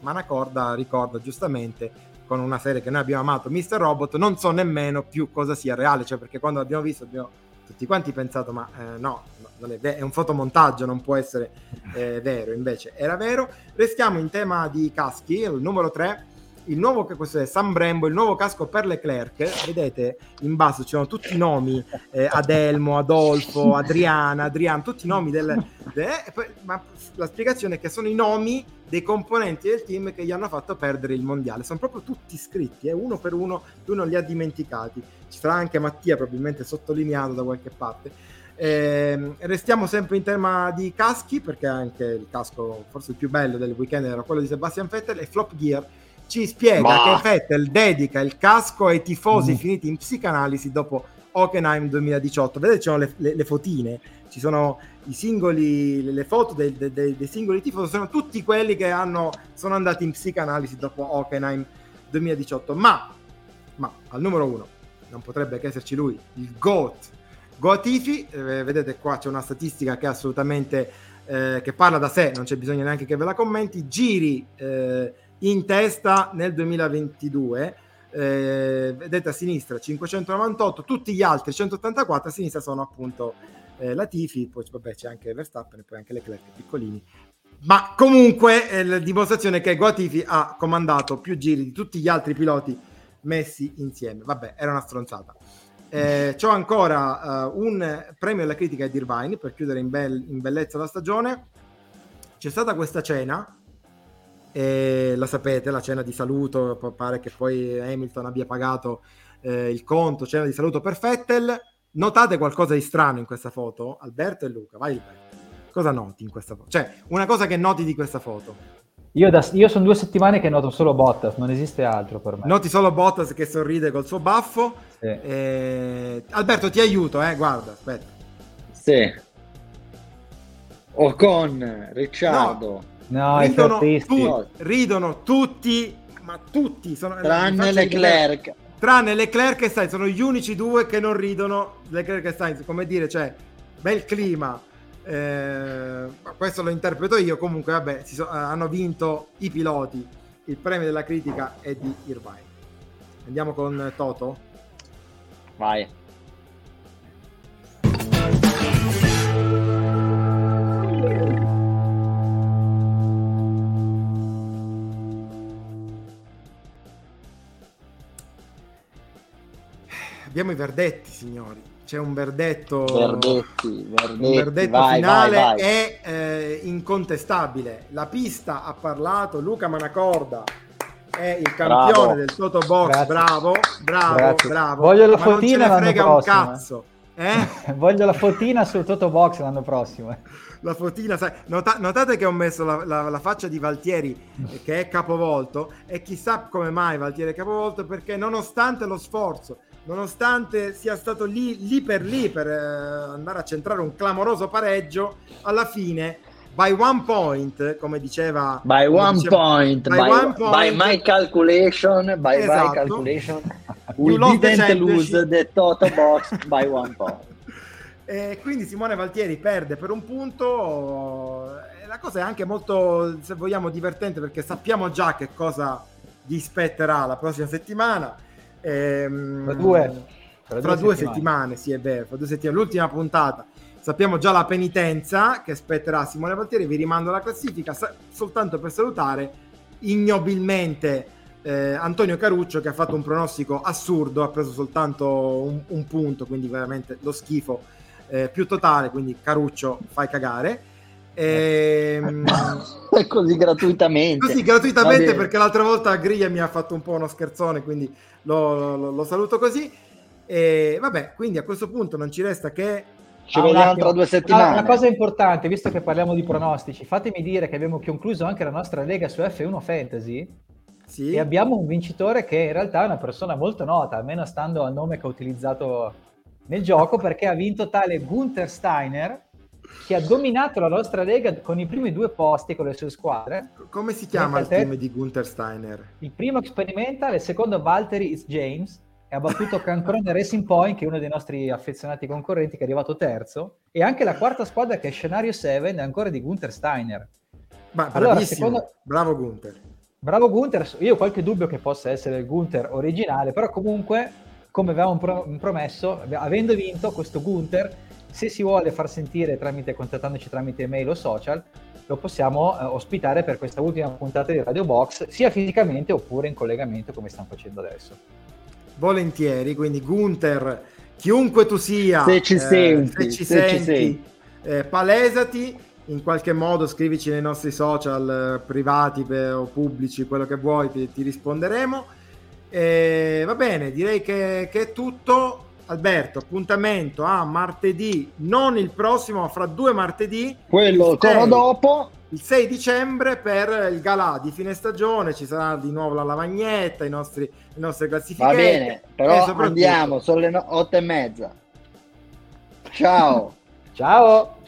Speaker 2: Manacorda ricorda giustamente con una serie che noi abbiamo amato, Mr. Robot, non so nemmeno più cosa sia reale, cioè perché quando l'abbiamo visto abbiamo tutti quanti pensato ma eh, no, è, ver- è, un fotomontaggio, non può essere eh, vero, invece era vero. Restiamo in tema di caschi, il numero 3, il nuovo, questo è San Brembo, il nuovo casco per Leclerc, vedete in basso ci sono tutti i nomi, eh, Adelmo, Adolfo, Adriana, Adriano, tutti i nomi del... De, poi, ma la spiegazione è che sono i nomi dei componenti del team che gli hanno fatto perdere il mondiale, sono proprio tutti scritti, eh, uno per uno, lui non li ha dimenticati, ci sarà anche Mattia probabilmente sottolineato da qualche parte. Eh, restiamo sempre in tema di caschi perché anche il casco forse il più bello del weekend era quello di Sebastian Vettel e Flop Gear ci spiega Ma... che Vettel dedica il casco ai tifosi mm. finiti in psicanalisi dopo Hockenheim 2018 vedete ci sono le, le, le, fotine ci sono i singoli le, foto dei, dei, dei, singoli tifosi sono tutti quelli che hanno, sono andati in psicanalisi dopo Hockenheim 2018 ma, ma al numero uno non potrebbe che esserci lui il GOAT. Goatifi, eh, vedete qua c'è una statistica che è assolutamente eh, che parla da sé, non c'è bisogno neanche che ve la commenti, giri eh, in testa nel 2022, eh, vedete a sinistra 598, tutti gli altri 184 a sinistra sono appunto eh, Latifi, poi vabbè c'è anche Verstappen e poi anche Leclerc piccolini, ma comunque è la dimostrazione che Guatifi ha comandato più giri di tutti gli altri piloti messi insieme, vabbè era una stronzata. Eh, c'ho ancora uh, un premio alla critica di Irvine per chiudere in, be- in, bellezza la stagione. C'è stata questa cena, e la sapete, la cena di saluto. Pare che poi Hamilton abbia pagato eh, il conto, cena di saluto per Fettel. Notate qualcosa di strano in questa foto? Alberto e Luca, vai Alberto. Cosa noti in questa foto? Cioè, una cosa che noti di questa foto?
Speaker 3: Io, da, io, sono due settimane che noto solo Bottas, non esiste altro per me.
Speaker 2: Noti solo Bottas che sorride col suo baffo. Sì. Eh, Alberto, ti aiuto, eh? guarda, aspetta.
Speaker 1: Sì. Ocon, Ricciardo.
Speaker 2: No, no ridono, tu, ridono tutti, ma tutti. Sono,
Speaker 1: tranne Leclerc.
Speaker 2: Tranne Leclerc e Sainz, sono gli unici due che non ridono. Leclerc e Sainz, come dire, cioè, bel clima eh, questo lo interpreto io. Comunque, vabbè, so, eh, hanno vinto i piloti. Il premio della critica è di Irvine. Andiamo con Toto.
Speaker 1: Vai.
Speaker 2: Abbiamo i verdetti, signori c'è un verdetto,
Speaker 1: verdetti, verdetti,
Speaker 2: un verdetto vai, finale vai, vai. è eh, incontestabile. La pista ha parlato, Luca Manacorda è il campione bravo. del Toto Box, Grazie. bravo, bravo, Grazie. bravo.
Speaker 3: Voglio la fotina l'anno frega prossimo.
Speaker 2: un cazzo. Eh?
Speaker 3: Voglio la fotina sul Toto Box l'anno prossimo.
Speaker 2: La fotina, sai, nota, notate che ho messo la, la, la, faccia di Valtieri che è capovolto e chissà come mai Valtieri è capovolto perché nonostante lo sforzo nonostante sia stato lì, lì per lì per eh, andare a centrare un clamoroso pareggio, alla fine by one point, come diceva
Speaker 1: by
Speaker 2: come
Speaker 1: one diceva, point, by, by, one point, by my calculation, by esatto. my calculation, we didn't lose the total box by one point.
Speaker 2: E quindi Simone Valtieri perde per un punto. La cosa è anche molto, se vogliamo, divertente perché sappiamo già che cosa gli spetterà la prossima settimana Ehm,
Speaker 3: fra due,
Speaker 2: fra fra due settimane. settimane. sì è vero, fra due settimane, l'ultima puntata. Sappiamo già la penitenza che aspetterà Simone Valtieri, vi rimando la classifica sa- soltanto per salutare ignobilmente eh, Antonio Caruccio che ha fatto un pronostico assurdo, ha preso soltanto un, un punto, quindi veramente lo schifo eh, più totale, quindi Caruccio fai cagare.
Speaker 1: Ehm... così gratuitamente.
Speaker 2: Così gratuitamente perché l'altra volta Griglia mi ha fatto un po' uno scherzone, quindi lo, lo, lo saluto così. E vabbè, quindi a questo punto non ci resta che
Speaker 1: ci vediamo tra due settimane.
Speaker 3: Una cosa importante, visto che parliamo di pronostici, fatemi dire che abbiamo concluso anche la nostra lega su F1 Fantasy. Sì. E abbiamo un vincitore che in realtà è una persona molto nota, almeno stando al nome che ho utilizzato nel gioco, perché ha vinto tale Gunther Steiner, che ha dominato la nostra lega con i primi due posti con le sue squadre.
Speaker 2: Come si chiama il team di Gunther Steiner?
Speaker 3: Il primo Experimental, il secondo Valtteri James, e ha battuto Cancrone Racing Point, che è uno dei nostri affezionati concorrenti, che è arrivato terzo, e anche la quarta squadra, che è Scenario 7, è ancora di Gunther Steiner.
Speaker 2: Ma allora, secondo... bravo Gunther.
Speaker 3: Bravo Gunther, io ho qualche dubbio che possa essere il Gunther originale, però comunque, come avevamo pro- promesso, avendo vinto questo Gunther, se si vuole far sentire tramite, contattandoci tramite email o social, lo possiamo eh, ospitare per questa ultima puntata di Radio Box, sia fisicamente oppure in collegamento come stiamo facendo adesso.
Speaker 2: Volentieri, quindi Gunther, chiunque tu sia,
Speaker 1: se ci eh, senti,
Speaker 2: se ci se senti ci eh, palesati, in qualche modo scrivici nei nostri social eh, privati per, o pubblici, quello che vuoi, ti, ti risponderemo. va bene, direi che, che è tutto. Alberto, appuntamento a martedì, non il prossimo, ma fra due martedì.
Speaker 1: Quello il dopo.
Speaker 2: Il 6 dicembre per il galà di fine stagione ci sarà di nuovo la lavagnetta, i nostri, le nostre classifiche.
Speaker 1: Va bene, però soprattutto... andiamo, sono le no- otto e mezza. Ciao.
Speaker 3: Ciao.